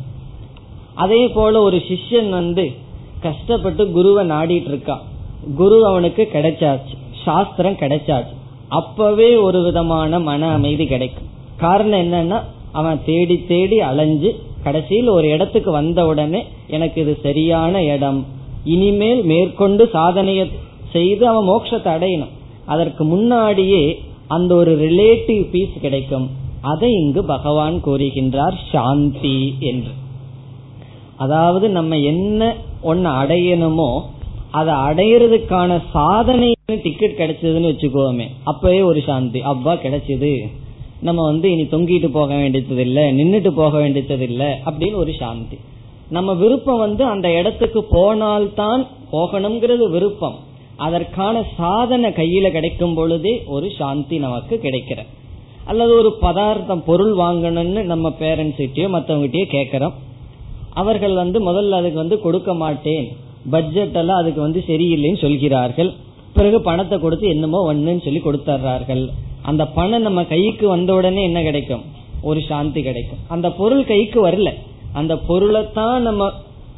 அதே போல ஒரு சிஷ்யன் வந்து கஷ்டப்பட்டு குருவை நாடிட்டு இருக்கான் குரு அவனுக்கு கிடைச்சாச்சு. சாஸ்திரம் கிடைச்சாச்சு. அப்பவே ஒரு விதமான மன அமைதி கிடைக்கும். காரணம் என்னன்னா அவன் தேடி தேடி அலைஞ்சு கடைசியில் ஒரு இடத்துக்கு வந்த உடனே எனக்கு இது சரியான இடம். இனிமேல் மேற்கொண்டு சாதனைய செய்து அவன் மோட்சத்தை அடையணும். அதற்கு முன்னாடியே அந்த ஒரு ரிலேட்டிவ் பீஸ் கிடைக்கும். அதை இங்கு பகவான் கூறுகின்றார் சாந்தி என்று. அதாவது நம்ம என்ன ஒன்னு அடையணுமோ அதை அடையிறதுக்கான சாதனை டிக்கெட் கிடைச்சதுன்னு வச்சுக்கோமே அப்பவே ஒரு சாந்தி. அவ்வா கிடைச்சது. நம்ம வந்து இனி தொங்கிட்டு போக வேண்டியது இல்லை நின்றுட்டு போக வேண்டியது இல்லை அப்படின்னு ஒரு சாந்தி. நம்ம விருப்பம் வந்து அந்த இடத்துக்கு போனால்தான் போகணுங்கிறது விருப்பம். அதற்கான சாதனை கையில கிடைக்கும் பொழுதே ஒரு சாந்தி நமக்கு கிடைக்கிற. அல்லது ஒரு பதார்த்தம் பொருள் வாங்கணும்னு நம்ம பேரண்ட்ஸ் கிட்டயோ மற்றவங்ககிட்டயோ கேட்கிறோம். அவர்கள் வந்து முதல்ல அதுக்கு வந்து கொடுக்க மாட்டேன். பட்ஜெட் எல்லாம் அதுக்கு வந்து சரியில்லைன்னு சொல்கிறார்கள். பிறகு பணத்தை கொடுத்து என்னமோ ஒண்ணுன்னு சொல்லி கொடுத்துட்றார்கள் அந்த பணம் நம்ம கைக்கு வந்த உடனே என்ன கிடைக்கும்? ஒரு சாந்தி கிடைக்கும். அந்த பொருள் கைக்கு வரல. அந்த பொருளைத்தான் நம்ம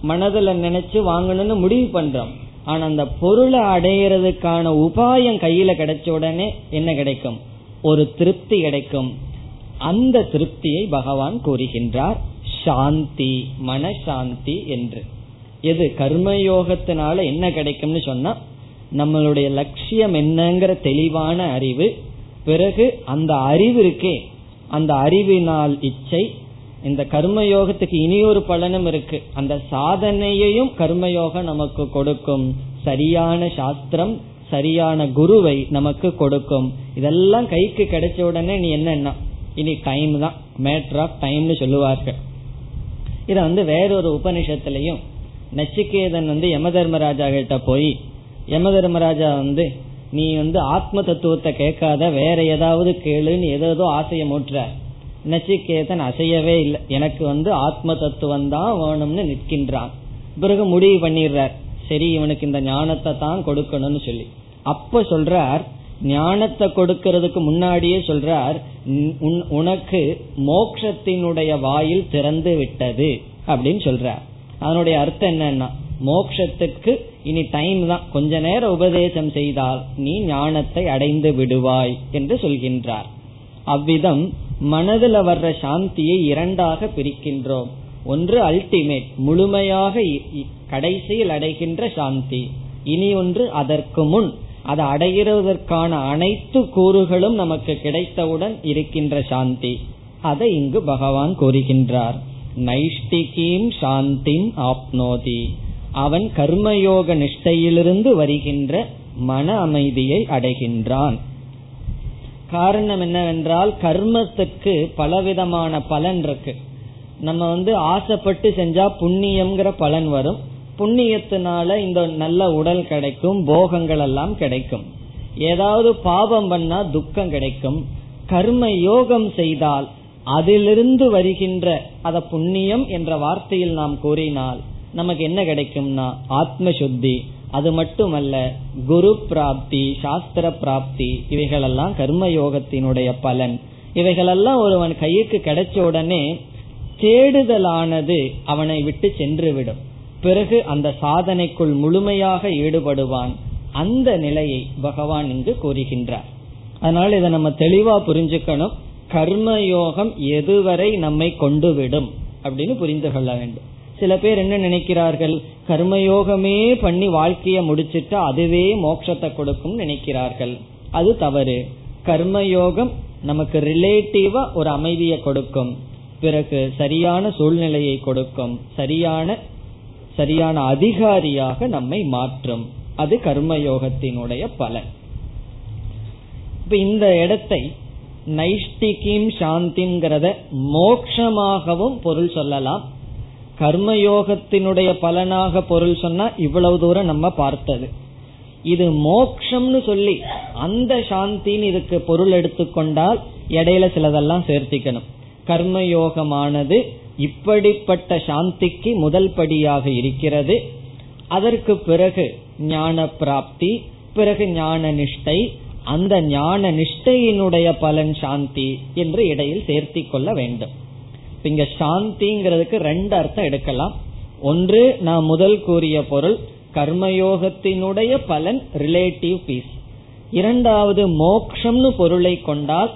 மனதில் நினைச்சு வாங்கணும்னு முடிவு பண்றோம். ஆனா அந்த பொருளை அடையிறதுக்கான உபாயம் கையில கிடைச்ச உடனே என்ன கிடைக்கும்? ஒரு திருப்தி கிடைக்கும். அந்த திருப்தியை பகவான் கூறுகின்றார். சாந்தி மனசாந்தி என்று. எது? கர்மயோகத்தினால என்ன கிடைக்கும்னு சொன்னா நம்மளுடைய லட்சியம் என்னங்கிற தெளிவான அறிவு பிறகு அந்த அறிவு இருக்கே அந்த அறிவினால் இச்சை இந்த கர்மயோகத்துக்கு இனி ஒரு பலனும் இருக்கு. அந்த சாதனையையும் கர்மயோகம் நமக்கு கொடுக்கும். சரியான சாஸ்திரம் சரியான குருவை நமக்கு கொடுக்கும். இதெல்லாம் கைக்கு கிடைச்ச உடனே நீ என்ன இனி டைம் தான் மேட்ரு ஆஃப் டைம்னு சொல்லுவார்கள். இத வந்து வேறொரு உபனிஷத்துலயும் நச்சிகேதன் வந்து யம தர்மராஜா கிட்ட போய் யம தர்மராஜா வந்து நீ வந்து ஆத்ம தத்துவத்தை கேட்காத வேற ஏதாவது கேளுன்னு ஏதோ ஆசைய மூட்டுற. நச்சிகேதன் அசையவே இல்லை. எனக்கு வந்து ஆத்ம தத்துவம் தான் வேணும்னு நிற்கின்றான். பிறகு முடிவு பண்ணிடுறார். சரி இவனுக்கு இந்த ஞானத்தை தான் கொடுக்கணும்னு சொல்லி. அப்ப சொல்றார் ஞானத்தை கொடுக்கறதுக்கு முன்னாடியே சொல்றார் உனக்கு மோக்ஷத்தினுடைய வாயில் திறந்து விட்டது அப்படின்னு சொல்றார். அதனுடைய அர்த்தம் என்னன்னா மோக்ஷத்துக்கு இனி டைம் தான் கொஞ்ச நேரம் உபதேசம் செய்தால் நீ ஞானத்தை அடைந்து விடுவாய் என்று சொல்கின்றார். அவ்விதம் மனதில் வர்ற சாந்தியை இரண்டாக பிரிக்கின்றோம். ஒன்று அல்டிமேட் முழுமையாக கடைசியில் அடைகின்ற சாந்தி. இனி ஒன்று அதற்கு முன் அதை அடைகிறதற்கான அனைத்து கூறுகளும் நமக்கு கிடைத்தவுடன் இருக்கின்ற சாந்தி. அதை இங்கு பகவான் கூறுகின்றார். நைஷ்டிகீம் சாந்திம் ஆப்னோதி. அவன் கர்மயோக நிஷ்டையிலிருந்து வருகின்ற மன அமைதியை அடைகின்றான். காரணம் என்னவென்றால் கர்மத்துக்கு பலவிதமான பலன் இருக்கு. நம்ம வந்து ஆசைப்பட்டு செஞ்சா புண்ணியம்ங்கிற பலன் வரும். புண்ணியத்தினால இந்த நல்ல உடல் கிடைக்கும் போகங்கள் எல்லாம் கிடைக்கும். ஏதாவது பாவம் பண்ணா துக்கம் கிடைக்கும். கர்ம யோகம் செய்தால் அதிலிருந்து வருகின்ற அத புண்ணியம் என்ற வார்த்தையில் நாம் கூறினால் நமக்கு என்ன கிடைக்கும்னா ஆத்ம சுத்தி அது மட்டுமல்ல குரு பிராப்தி சாஸ்திர பிராப்தி இவைகளெல்லாம் கர்ம யோகத்தினுடைய பலன். இவைகளெல்லாம் ஒருவன் கைக்கு கிடைச்ச உடனே தேடுதலானது அவனை விட்டு சென்று விடும் பிறகு அந்த சாதனைக்குள் முழுமையாக ஈடுபடுவான். அந்த நிலையை பகவான் இங்கு கூறுகின்றார். அதனால இதை நம்ம தெளிவா புரிஞ்சுக்கணும். கர்மயோகம் எதுவரை நம்மை கொண்டுவிடும் அப்படின்னு புரிந்து கொள்ள வேண்டும். சில பேர் என்ன நினைக்கிறார்கள்? கர்மயோகமே பண்ணி வாழ்க்கைய முடிச்சிட்டா அதுவே மோட்சத்தை கொடுக்கும் நினைக்கிறார்கள். அது தவறு. கர்மயோகம் நமக்கு ரிலேட்டிவா ஒரு அமைதியை கொடுக்கும். பிறகு சரியான சூழ்நிலையை கொடுக்கும். சரியான சரியான அதிகாரியாக நம்மை மாற்றும். அது கர்மயோகத்தினுடைய பலன். இப்ப இந்த இடத்தை நைஷ்டிகிம் சாந்திங்கிறத மோக்ஷமாகவும் பொருள் சொல்லலாம். கர்மயோகத்தினுடைய பலனாக பொருள் சொன்னா இவ்வளவு தூரம் நம்ம பார்த்தது. இது மோக்ஷம்னு சொல்லி அந்த சாந்தின்னு இதுக்கு பொருள் எடுத்துக்கொண்டால் இடையில சிலதெல்லாம் சேர்த்திக்கணும். கர்மயோகமானது இப்படிப்பட்ட சாந்திக்கு முதல் படியாக இருக்கிறது. அதற்கு பிறகு ஞான பிராப்தி பிறகு ஞான நிஷ்டை அந்த ஞான நிஷ்டையினுடைய பலன் சாந்தி என்று இடையில் சேர்த்திக்கொள்ள வேண்டும். இங்க சாந்திங்கிறதுக்கு ரெண்டு அர்த்தம் எடுக்கலாம். ஒன்று நான் முதல் கூறிய பொருள் கர்மயோகத்தினுடைய பலன் ரிலேட்டிவ் பீஸ் இரண்டாவது மோக்ஷம்னு பொருளை கொண்டால்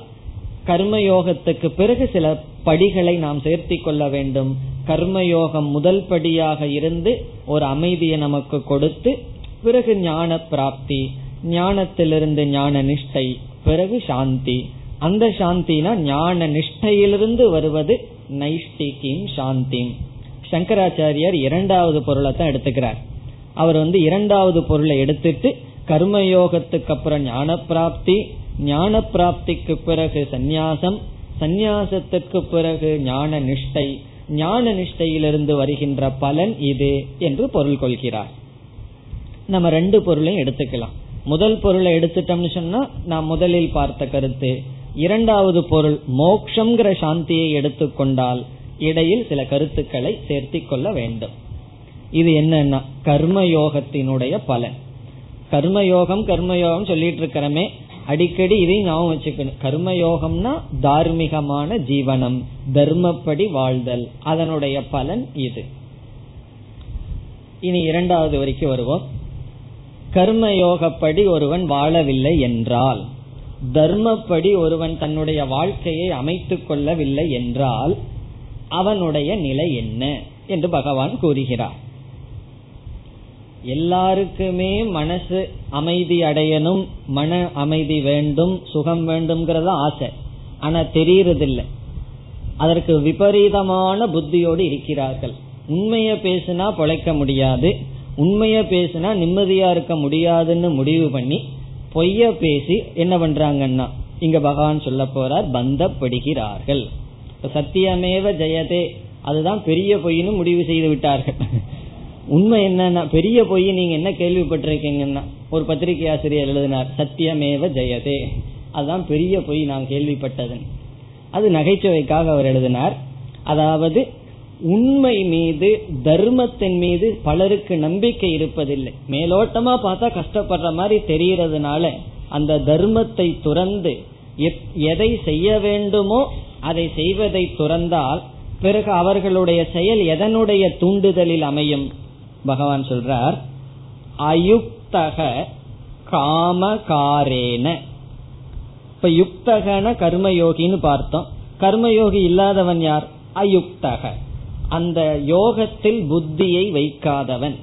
கர்மயோகத்துக்கு பிறகு சில படிகளை நாம் சேர்த்தி கொள்ள வேண்டும். கர்மயோகம் முதல் படியாக இருந்து ஒரு அமைதியை நமக்கு கொடுத்து பிறகு ஞான பிராப்தி ஞானத்திலிருந்து ஞான நிஷ்டை பிறகு சாந்தி. அந்த சாந்தினா ஞான நிஷ்டையிலிருந்து வருவது நைஷ்டிகிம் சாந்திம். சங்கராச்சாரியார் இரண்டாவது பொருளை தான் எடுத்துக்கிறார். அவர் வந்து இரண்டாவது பொருளை எடுத்துட்டு கர்மயோகத்துக்கு அப்புறம் ஞான பிராப்தி ஞான பிராப்திக்கு பிறகு சந்நியாசம் சந்நியாசத்திற்கு பிறகு ஞான நிஷ்டை ஞான நிஷ்டையிலிருந்து வருகின்ற பலன் இது என்று பொருள் கொள்கிறார். நம்ம ரெண்டு பொருளையும் எடுத்துக்கலாம். முதல் பொருளை எடுத்துட்டோம்னு சொன்னா நான் முதலில் பார்த்த கருத்து இரண்டாவது பொருள் மோக்ஷங்கிற சாந்தியை எடுத்துக்கொண்டால் இடையில் சில கருத்துக்களை சேர்த்தி கொள்ள வேண்டும். இது என்னன்னா கர்மயோகத்தினுடைய பலன். கர்மயோகம் கர்மயோகம் சொல்லிட்டு இருக்கிறமே அடிக்கடி இதை ஞாபகம் வச்சுக்கணும். கர்மயோகம்னா தார்மீகமான ஜீவனம் தர்மப்படி வாழ்தல் அதனுடைய பலன் இது. இனி இரண்டாவது வரைக்கும் வருவோம். கர்மயோகப்படி ஒருவன் வாழவில்லை என்றால் தர்மப்படி ஒருவன் தன்னுடைய வாழ்க்கையை அமைத்துக் கொள்ளவில்லை என்றால் அவனுடைய நிலை என்ன என்று பகவான் கூறுகிறார். எல்லாருக்குமே மனசு அமைதி அடையணும் மன அமைதி வேண்டும் சுகம் வேண்டும்ங்கிறத ஆசை. ஆனா தெரியறதில்லை. அதற்கு விபரீதமான புத்தியோடு இருக்கிறார்கள். உண்மைய பேசினா பொழைக்க முடியாது. உண்மைய பேசினா நிம்மதியா இருக்க முடியாதுன்னு முடிவு பண்ணி பொய்ய பேசி என்ன பண்றாங்கன்னா இங்க பகவான் சொல்ல போறார் பந்தப்படுகிறார்கள். சத்தியமேவ ஜெயதே அதுதான் பெரிய பொய்னு முடிவு செய்து விட்டார்கள். உண்மை என்னன்னா பெரிய பொய் நீங்க என்ன கேள்விப்பட்டிருக்கீங்கன்னா ஒரு பத்திரிகை ஆசிரியர் எழுதினார் சத்தியமேவ ஜெயதே. அதுதான் பெரிய பொய் நான் கேள்விப்பட்டது அது நகைச்சுவைக்காக அவர் எழுதினார். அதாவது உண்மை மீது தர்மத்தின் மீது பலருக்கு நம்பிக்கை இருப்பதில்லை. மேலோட்டமா பார்த்தா கஷ்டப்படுற மாதிரி தெரியறதுனால அந்த தர்மத்தை துறந்து எதை செய்ய வேண்டுமோ அதை செய்வதை துறந்தால் பிறகு அவர்களுடைய செயல் எதனுடைய தூண்டுதலில் அமையும்? பகவான் சொல்றார் அயுக்தக காமகாரேன. இப்ப யுக்தகன கர்மயோகின்னு பார்த்தோம். கர்மயோகி இல்லாதவன் யார்? அயுக்தக. அந்த யோகத்தில் புத்தியை வைக்காதவன்.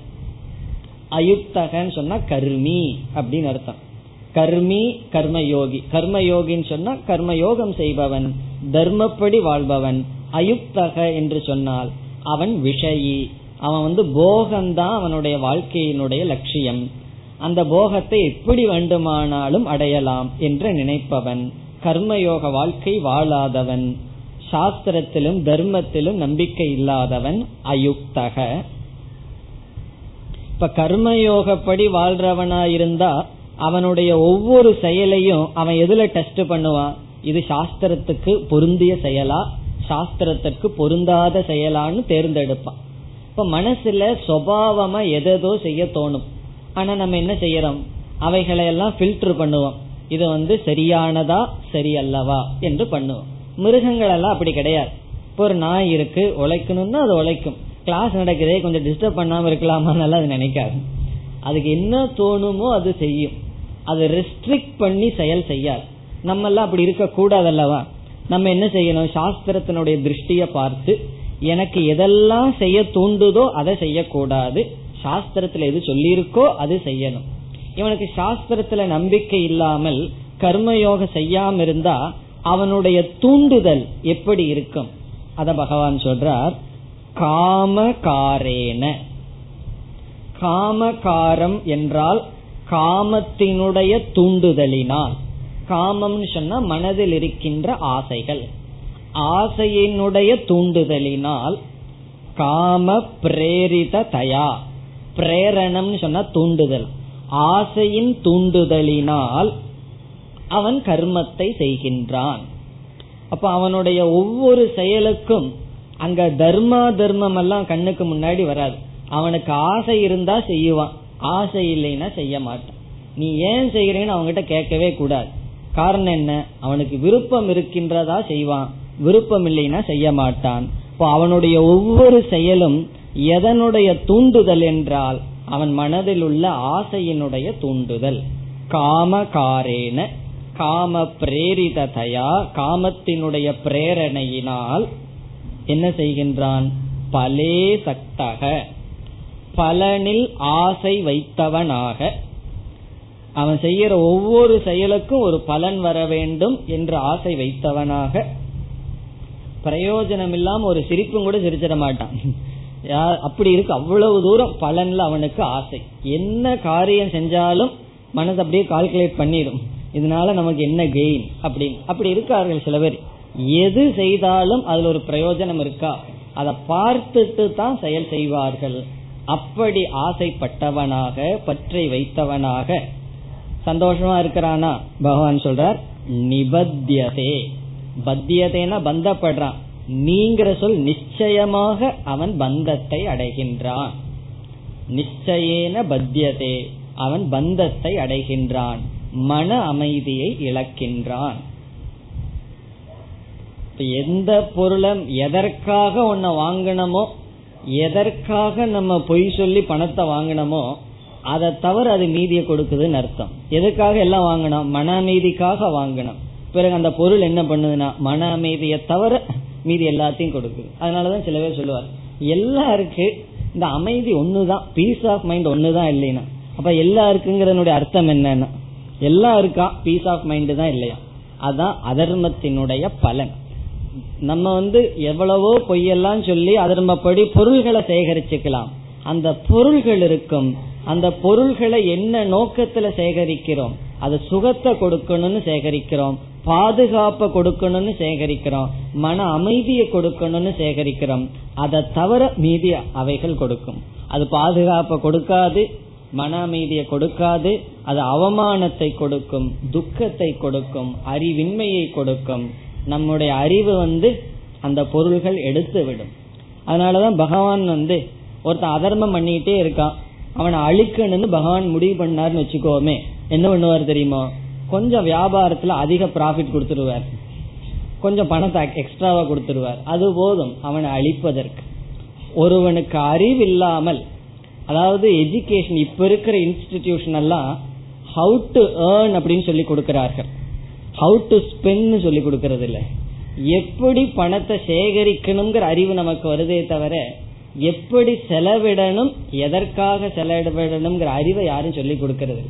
அயுக்தகன்னு சொன்னா கர்மி அப்படின்னு அர்த்தம். கர்மி கர்மயோகி. கர்மயோகின்னு சொன்னா கர்மயோகம் செய்பவன் தர்மப்படி வாழ்பவன். அயுக்தக என்று சொன்னால் அவன் விஷயி. அவன் வந்து போகம்தான் அவனுடைய வாழ்க்கையினுடைய லட்சியம். அந்த போகத்தை எப்படி வேண்டுமானாலும் அடையலாம் என்று நினைப்பவன். கர்மயோக வாழ்க்கை வாழாதவன். சாஸ்திரத்திலும் தர்மத்திலும் நம்பிக்கை இல்லாதவன் அயுக்தக. இப்ப கர்மயோகப்படி வாழ்றவனா இருந்தா அவனுடைய ஒவ்வொரு செயலையும் அவன் எதுல டெஸ்ட் பண்ணுவான்? இது சாஸ்திரத்துக்கு பொருந்திய செயலா? சாஸ்திரத்திற்கு பொருந்தாத செயலான்னு தேர்ந்தெடுப்பான். இப்ப மனசுல சுவாவமா எதோ செய்ய தோணும். ஆனா நம்ம என்ன செய்யறோம்? அவைகளை எல்லாம் பில்டர் பண்ணுவோம். இது வந்து சரியானதா சரியல்லவா என்று பண்ணுவோம். மிருகங்கள் எல்லாம் அப்படி கிடையாது. இப்போ ஒரு நாய் இருக்கு உழைக்கணும்னா அது உழைக்கும். கிளாஸ் நடக்குதே கொஞ்சம் டிஸ்டர்ப் பண்ணாம இருக்கலாமான்னு அது நினைக்காது. அதுக்கு என்ன தோணுமோ அது செய்யும். அது ரெஸ்ட்ரிக்ட் பண்ணி செயல் செய்யாது. நம்ம எல்லாம் அப்படி இருக்க கூடாதல்லவா நம்ம என்ன செய்யணும்? சாஸ்திரத்தினுடைய திருஷ்டிய பார்த்து எனக்கு எதெல்லாம் செய்ய தூண்டுதோ அதை செய்யக்கூடாது. சாஸ்திரத்துல எது சொல்லியிருக்கோ அது செய்யணும். இவனுக்கு சாஸ்திரத்துல நம்பிக்கை இல்லாமல் கர்மயோக செய்யாம இருந்தா அவனுடைய தூண்டுதல் எப்படி இருக்கும்? அத பகவான் சொல்றார் காமகாரேன. காமகாரம் என்றால் காமத்தினுடைய தூண்டுதலினால். காமம்னு சொன்னா மனதில் இருக்கின்ற ஆசைகள். ஆசையினுடைய தூண்டுதலினால் காம பிரேரித தயா. பிரேரணம் சொன்னா தூண்டுதல். ஆசையின் தூண்டுதலினால் அவன் கர்மத்தை செய்கின்றான். அப்ப அவனுடைய ஒவ்வொரு செயலுக்கும் அங்க தர்மா தர்மம் எல்லாம் கண்ணுக்கு முன்னாடி வராது. அவனுக்கு ஆசை இருந்தா செய்வான். ஆசை இல்லைன்னா செய்ய மாட்டான். நீ ஏன் செய்யறேன்னு அவங்ககிட்ட கேட்கவே கூடாது. காரணம் என்ன? அவனுக்கு விருப்பம் இருக்கின்றதா செய்வான். விருப்பம் இல்லைன்னா செய்ய மாட்டான். இப்போ அவனுடைய ஒவ்வொரு செயலும் எதனுடைய தூண்டுதல் என்றால் அவன் மனதில் உள்ள ஆசையினுடைய தூண்டுதல். காமகாரேன காம பிரேரிததையா காமத்தினுடைய பிரேரணையினால் என்ன செய்கின்றான்? பலே சக்தக பலனில் ஆசை வைத்தவனாக. அவன் செய்யற ஒவ்வொரு செயலுக்கும் ஒரு பலன் வர வேண்டும் என்று ஆசை வைத்தவனாக. பிரயோஜனம் இல்லாம ஒரு சிரிப்பும் கூட சிரிச்சிட மாட்டான். அப்படி இருக்கு. அவ்வளவு தூரம் பலன்ல அவனுக்கு ஆசை. என்ன காரியம் செஞ்சாலும் மனசு அப்படியே கால்குலேட் பண்ணிடும். இதனால நமக்கு என்ன கெயின் அப்படின்னு அப்படி இருக்கார்கள் சில பேர். எது செய்தாலும் அதுல ஒரு பிரயோஜனம் இருக்கா? அதை பார்த்துட்டு தான் செயல் செய்வார்கள். அப்படி ஆசைப்பட்டவனாக பற்றி வைத்தவனாக சந்தோஷமா இருக்கிறானா? பகவான் சொல்றார் நிபத்தியதே. பத்தியதேனா பந்தப்படுறான். நீங்கிற சொல் நிச்சயமாக அவன் பந்தத்தை அடைகின்றான். நிச்சயேன பத்தியதே. அவன் பந்தத்தை அடைகின்றான். மன அமைதியை இழக்கின்றான். எந்த பொருளை எதற்காக உன்னை வாங்கினமோ எதற்காக நம்ம பொய் சொல்லி பணத்தை வாங்கினமோ அதை தவிர அது மீதியை கொடுக்குதுன்னு அர்த்தம். எதுக்காக எல்லாம் வாங்கணும் மன அமைதிக்காக வாங்கணும் பிறகு அந்த பொருள் என்ன பண்ணுதுன்னா மன அமைதியை தவிர மீதி எல்லாத்தையும் கொடுக்குது. அதனாலதான் சில பேர் சொல்லுவார் எல்லாருக்கு இந்த அமைதி ஒண்ணுதான் பீஸ் ஆஃப் மைண்ட் ஒண்ணுதான் இல்லைன்னா. அப்ப எல்லாருக்குங்கிறனுடைய அர்த்தம் என்னன்னா எல்லாம் இருக்கா? பீஸ் ஆஃப் மைண்ட் தான் இல்லையா? அதான் அதர்மத்தினுடைய பலன். நம்ம வந்து எவ்வளவோ பொய்யெல்லாம் சொல்லி அதர்மப்படி பொருள்களை சேகரிச்சுக்கலாம். அந்த பொருள்கள் இருக்கும். அந்த பொருள்களை என்ன நோக்கத்துல சேகரிக்கிறோம்? அது சுகத்தை கொடுக்கணும்னு சேகரிக்கிறோம். பாதுகாப்பை கொடுக்கணும்னு சேகரிக்கிறோம். மன அமைதியை கொடுக்கணும்னு சேகரிக்கிறோம். அதை தவிர மீதி அவைகள் கொடுக்கும். அது பாதுகாப்பை கொடுக்காது மன அமைதியை கொடுக்காது அது அவமானத்தை கொடுக்கும் துக்கத்தை கொடுக்கும் அறிவின்மையை கொடுக்கும். நம்முடைய அறிவு வந்து அந்த பொருள்கள் எடுத்து விடும் அதனாலதான் பகவான் வந்து ஒருத்தன் அதர்மம் பண்ணிக்கிட்டே இருக்கான். அவனை அழிக்கணும்னு பகவான் முடிவு பண்ணார்னு வச்சுக்கோமே. என்ன பண்ணுவார் தெரியுமா? கொஞ்சம் வியாபாரத்துல அதிக ப்ராஃபிட் கொடுத்துருவார். கொஞ்சம் பணத்தை எக்ஸ்ட்ராவா கொடுத்துருவார். அது போதும். அவனை அழிப்பதற்கு. ஒருவனுக்கு அறிவு இல்லாமல் அதாவது எஜுகேஷன் இப்ப இருக்கிற இன்ஸ்டிடியூஷன் எல்லாம் ஹவு டு ஏர்ன் அப்படின்னு சொல்லி கொடுக்கிறார்கள். ஹவு டு ஸ்பெண்ட் சொல்லி கொடுக்கறது இல்ல எப்படி பணத்தை சேகரிக்கணுங்கிற அறிவு நமக்கு வருதே தவிர எப்படி செலவிடணும் எதற்காக செலவிடணுங்கிற அறிவை யாரும் சொல்லி கொடுக்கறது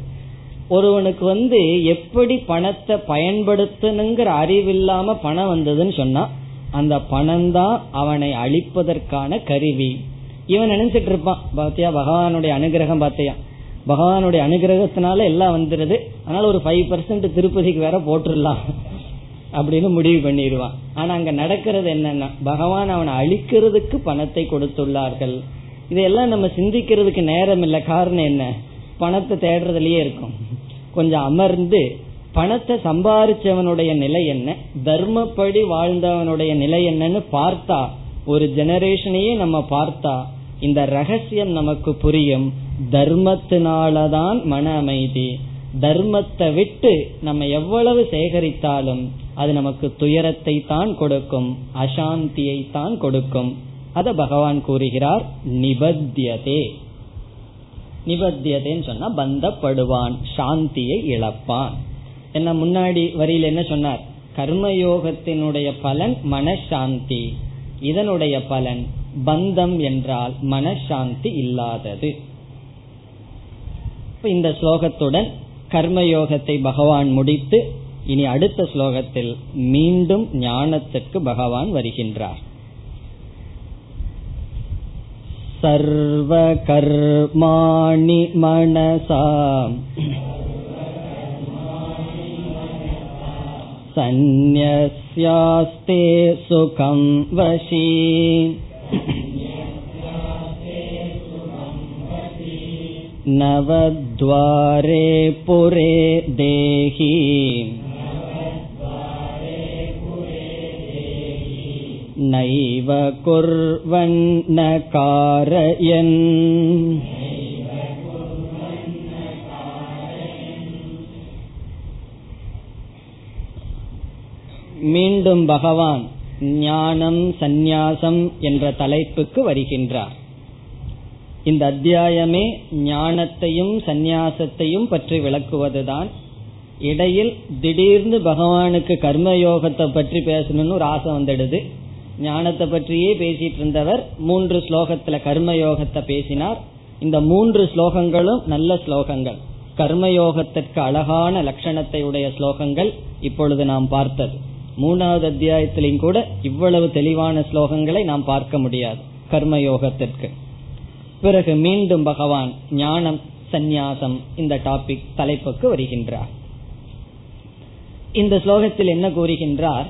ஒருவனுக்கு வந்து எப்படி பணத்தை பயன்படுத்தணுங்கிற அறிவு இல்லாம பணம் வந்ததுன்னு சொன்னா அந்த பணம் தான் அவனை அழிப்பதற்கான கருவி. இவன் நினைச்சிட்டு இருப்பான் பாத்தியா? பகவானுடைய அனுகிரகம் பாத்தியா? பகவானுடைய அனுகிரகத்தினால எல்லாம் வந்துருது. அதனால ஒரு ஃபைவ் பர்சன்ட் திருப்பதிக்கு வேற போட்டுடலாம். அப்படின்னு முடிவு பண்ணிடுவான். ஆனா அங்க நடக்கிறது என்னன்னா பகவான் அவனை அழிக்கிறதுக்கு பணத்தை கொடுத்துள்ளார்கள். இதையெல்லாம் நம்ம சிந்திக்கிறதுக்கு நேரம் இல்லை காரணம் என்ன? பணத்தை தேடுறதுலயே இருக்கும். கொஞ்சம் அமர்ந்து பணத்தை சம்பாரிச்சவனுடைய நிலை என்ன? தர்மப்படி வாழ்ந்தவனுடைய நிலை என்னன்னு பார்த்தா ஒரு ஜெனரேஷனையே நம்ம பார்த்தா இந்த ரகசியம் நமக்கு புரியும். தர்மத்தினாலதான் மன அமைதி. தர்மத்தை விட்டு நம்ம எவ்வளவு சேகரித்தாலும் அது நமக்கு துயரத்தை தான் கொடுக்கும். அசாந்தியை தான் கொடுக்கும். அத பகவான் கூறுகிறார் நிபத்தியதே. நிபத்தியதேன்னு சொன்னா பந்தப்படுவான் சாந்தியை இழப்பான். என்ன முன்னாடி வரியில் என்ன சொன்னார்? கர்மயோகத்தினுடைய பலன் மனசாந்தி. இதனுடைய பலன் பந்தம் என்றால் மனசாந்தி இல்லாதது இந்த ஸ்லோகத்துடன் கர்மயோகத்தை பகவான் முடித்து இனி அடுத்த ஸ்லோகத்தில் மீண்டும் ஞானத்திற்கு பகவான் வருகின்றார் सर्वकर्माणि मनसा सन्न्यस्यास्ते सुखं वशी नवद्वारे पुरे देहि नैव कुर्वन्न कारयन् மீண்டும் பகவான் ஞானம் சந்நியாசம் என்ற தலைப்புக்கு வருகின்றார். இந்த அத்தியாயமே ஞானத்தையும் சந்நியாசத்தையும் பற்றி விளக்குவதுதான். இடையில் திடீர்னு பகவானுக்கு கர்மயோகத்தை பற்றி பேசணும்னு ஒரு ஆசை வந்துடுது. ஞானத்தை பற்றியே பேசிட்டு இருந்தவர் மூன்று ஸ்லோகத்துல கர்மயோகத்தை பேசினார். இந்த மூன்று ஸ்லோகங்களும் நல்ல ஸ்லோகங்கள். கர்மயோகத்திற்கு அழகான லட்சணத்தை உடைய ஸ்லோகங்கள் இப்பொழுது நாம் பார்த்தது. மூணாவது அத்தியாயத்திலையும் கூட இவ்வளவு தெளிவான ஸ்லோகங்களை நாம் பார்க்க முடியாது. கர்மயோகத்திற்கு. பிறகு மீண்டும் பகவான் ஞானம் சந்நியாசம் இந்த டாபிக் தலைப்புக்கு வருகின்றார். இந்த ஸ்லோகத்தில் என்ன கூறுகின்றார்?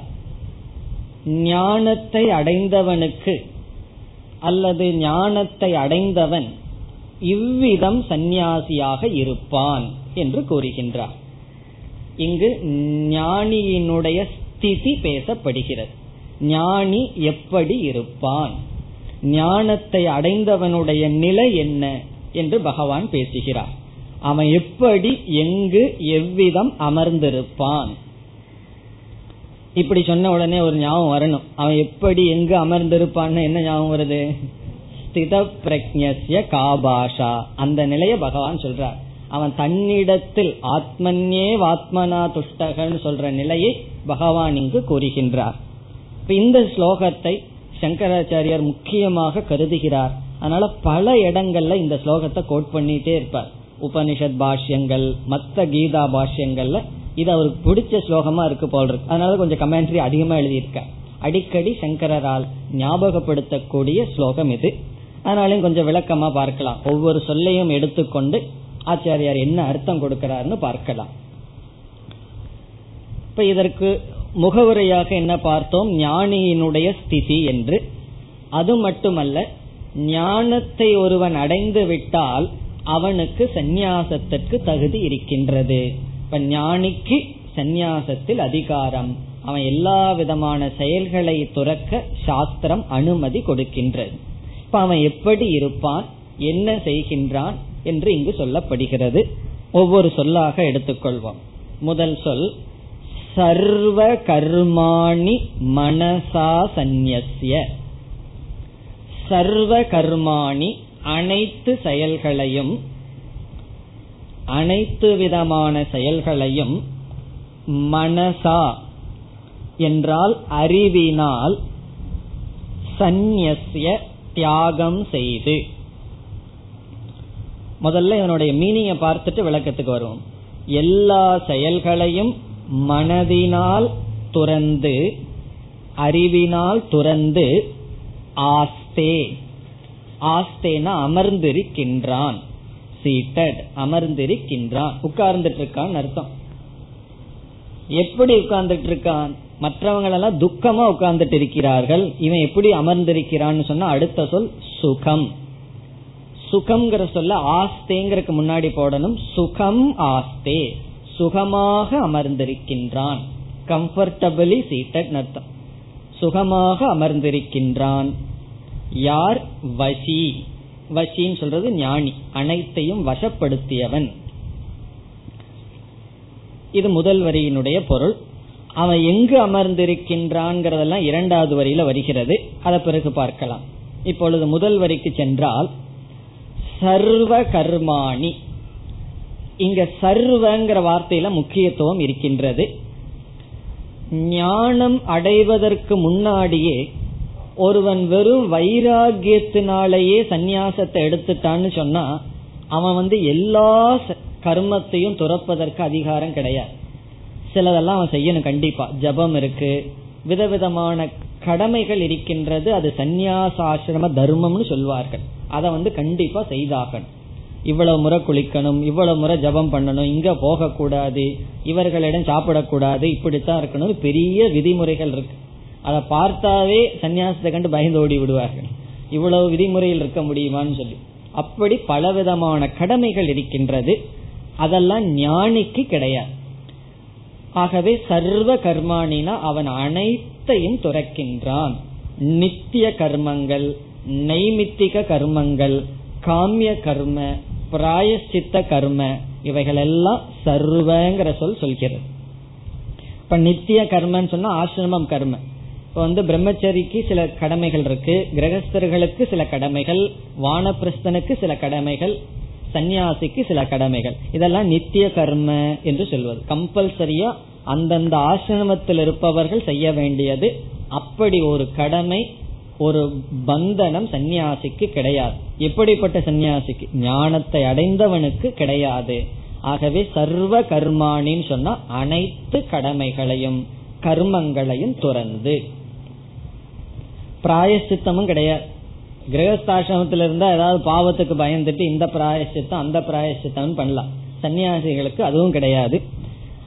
ஞானத்தை அடைந்தவனுக்கு அல்லது ஞானத்தை அடைந்தவன் இவ்விதம் சந்நியாசியாக இருப்பான் என்று கூறுகின்றார். இங்கு ஞானியினுடைய திசி பேசப்படுகிறது. ஞானி எப்படி இருப்பான்? ஞானத்தை அடைந்தவனுடைய நிலை என்ன என்று பகவான் பேசுகிறார். அவன் எப்படி எங்கு எவ்விதம் அமர்ந்திருப்பான்? இப்படி சொன்ன உடனே ஒரு ஞாபகம் வரணும். அவன் எப்படி எங்கு அமர்ந்திருப்பான்னு என்ன ஞாபகம் வருது? ஸ்தித பிரஜ்ய காபாஷா. அந்த நிலைய பகவான் சொல்றார். அவன் தன்னிடத்தில் ஆத்மன்யே வாத்மனா துஷ்டகன் சொல்ற நிலையை பகவான் இங்கு கூறுகின்றார். இந்த ஸ்லோகத்தை சங்கராச்சாரியார் முக்கியமாக கருதுகிறார். அதனால பல இடங்கள்ல இந்த ஸ்லோகத்தை கோட் பண்ணிட்டே இருப்பார். உபனிஷத் பாஷ்யங்கள் மத்த கீதா பாஷ்யங்கள்ல இது அவருக்கு பிடிச்ச ஸ்லோகமா இருக்கு போல் இருக்கு. அதனால கொஞ்சம் கமெண்ட்ரி அதிகமா எழுதியிருக்க. அடிக்கடி சங்கரால் ஞாபகப்படுத்தக்கூடிய ஸ்லோகம் இது. அதனாலையும் கொஞ்சம் விளக்கமா பார்க்கலாம். ஒவ்வொரு சொல்லையும் எடுத்துக்கொண்டு ஆச்சாரியார் என்ன அர்த்தம் கொடுக்கிறாருன்னு பார்க்கலாம். இப்ப இதற்கு முகவுரையாக என்ன பார்த்தோம்? ஞானியினுடைய ஸ்திதி என்று. அது மட்டுமல்ல ஞானத்தை ஒருவன் அடைந்து விட்டால் அவனுக்கு சந்நியாசத்திற்கு தகுதி இருக்கின்றது. இப்ப ஞானிக்கு சந்நியாசத்தில் அதிகாரம். அவன் எல்லா விதமான செயல்களை துறக்க சாஸ்திரம் அனுமதி கொடுக்கின்றது. இப்ப அவன் எப்படி இருப்பான்? என்ன செய்கின்றான்? என்று இங்கு சொல்லப்படுகிறது. ஒவ்வொரு சொல்லாக எடுத்துக்கொள்வோம். முதல் சொல் சர்வ கர்மாணி மனசா சந்நிய சர்வ கர்மாணி அனைத்து செயல்களையும் அனைத்து விதமான செயல்களையும் மனசா என்றால் அறிவினால் சந்நிய தியாகம் செய்து. முதல்ல இதனுடைய மீனிங்கை பார்த்துட்டு விளக்கத்துக்கு வருவோம். எல்லா செயல்களையும் மனதினால் துறந்து அறிவினால் துறந்து ஆஸ்தே. ஆஸ்தேனா அமர்ந்திருக்கின்றான். சீட்டட் அமர்ந்திருக்கின்றான். உட்கார்ந்துட்டு இருக்கான் அர்த்தம். எப்படி உட்கார்ந்துட்டு இருக்கான் மற்றவங்களெல்லாம் துக்கமா உட்கார்ந்துட்டு இருக்கிறார்கள் இவன் எப்படி அமர்ந்திருக்கிறான்னு சொன்னா அடுத்த சொல் சுகம். சுகம்ங்கிற சொல்ல ஆஸ்தேங்கிறதுக்கு முன்னாடி போடணும். சுகம் ஆஸ்தே. சுகமாக அமர்ந்திருக்கின்றான். கம்ஃபர்டபிளி சீட்டட் அர்த்தம். சுகமாக அமர்ந்திருக்கின்றான். யார்? வசி. வசின்னு சொல்றது ஞானி. அனைத்தையும் வசப்படுத்தியவன். இது முதல் வரியினுடைய பொருள். அவன் எங்கு அமர்ந்திருக்கின்றான்ங்கிறதெல்லாம் இரண்டாவது வரியில வருகிறது. அதை பிறகு பார்க்கலாம். இப்பொழுது முதல் வரிக்கு சென்றால் சர்வ கர்மாணி. இங்க சர்வங்கிற வார்த்தையில முக்கியத்துவம் இருக்கின்றது. ஞானம் அடைவதற்கு முன்னாடியே ஒருவன் வெறும் வைராகியத்தினாலேயே சந்நியாசத்தை எடுத்துட்டான்னு சொன்னா அவன் வந்து எல்லா கர்மத்தையும் துறப்பதற்கு அதிகாரம் கிடையாது. சிலதெல்லாம் அவன் செய்யணும் கண்டிப்பா. ஜபம் இருக்கு. விதவிதமான கடமைகள் இருக்கின்றது. அது சந்நியாசாசிரம தர்மம்னு சொல்வார்கள். அதை வந்து கண்டிப்பா செய்தாகணும். இவ்வளவு முறை குளிக்கணும் இவ்வளவு முறை ஜபம் பண்ணணும் இங்க போக கூடாது இவர்களிடம் சாப்பிடக்கூடாது இப்படித்தான் இருக்கணும் பெரிய விதிமுறைகள் இருக்கு. அதை பார்த்தாவே சன்னியாசத்தை கண்டு பயந்து ஓடி விடுவார்கள். இவ்வளவு விதிமுறையில் இருக்க முடியுமான்னு சொல்லி. அப்படி பலவிதமான கடமைகள் இருக்கின்றது. அதெல்லாம் ஞானிக்கு கிடையாது. ஆகவே சர்வ கர்மானினா அவன் அனைத்தையும் துறக்கின்றான். நித்திய கர்மங்கள் நைமித்திக கர்மங்கள் காமிய கர்ம பிராயசித்த கர்ம. இவைகள் எல்லாம் சர்வங்கிற சொல் சொல்கிறது. இப்ப நித்திய கர்மன்னு சொன்னா ஆசிரமம் கர்ம. இப்போ வந்து பிரம்மச்சரிக்கு சில கடமைகள் இருக்கு. கிரகஸ்தர்களுக்கு சில கடமைகள். வானப்பிரஸ்தனுக்கு சில கடமைகள். சந்நியாசிக்கு சில கடமைகள். இதெல்லாம் நித்திய கர்ம என்று சொல்வது. கம்பல்சரியா அந்தந்த ஆசிரமத்தில் இருப்பவர்கள் செய்ய வேண்டியது அப்படி ஒரு கடமை ஒரு பந்தனம் சந்நியாசிக்கு கிடையாது. எப்படிப்பட்ட சந்நியாசிக்கு? ஞானத்தை அடைந்தவனுக்கு கிடையாது. ஆகவே சர்வ கர்மானின்னு சொன்னா அனைத்து கடமைகளையும் கர்மங்களையும் துறந்து. பிராயசித்தமும் கிடையாது. கிரகஸ்தாசிரமத்தில் இருந்தா ஏதாவது பாவத்துக்கு பயந்துட்டு இந்த பிராயசித்தம் அந்த பிராயசித்தம் பண்ணலாம். சன்னியாசிகளுக்கு அதுவும் கிடையாது.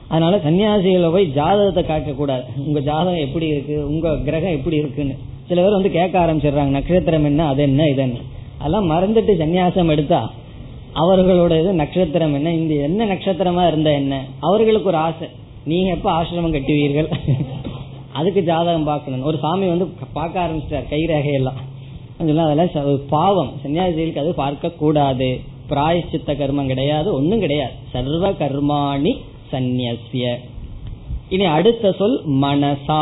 அதனால சன்னியாசிகளை போய் ஜாதகத்தை காக்க கூடாது உங்க ஜாதகம் எப்படி இருக்கு? உங்க கிரகம் எப்படி இருக்குன்னு. சில பேர் வந்து கேட்க ஆரம்பிச்சிடுறாங்க நட்சத்திரம் என்ன அது என்ன இது என்ன. அதெல்லாம் மறந்துட்டு சன்னியாசம் எடுத்தா அவர்களோட இது நட்சத்திரம் என்ன இந்த என்ன நட்சத்திரமா இருந்தா என்ன? அவர்களுக்கு ஒரு ஆசை. நீங்க எப்ப ஆசிரமம் கட்டுவீர்கள்? அதுக்கு ஜாதகம் பார்க்கணும். ஒரு சாமி வந்து பார்க்க ஆரம்பிச்சிட்டார் கைரேகையெல்லாம் அதெல்லாம் பாவம். சன்னியாசிகளுக்கு அது பார்க்க கூடாது பிராயச்சித்த கர்மம் கிடையாது ஒன்னும் கிடையாது. சர்வ கர்மாணி சந்நியசிய இனி அடுத்த சொல் மனசா.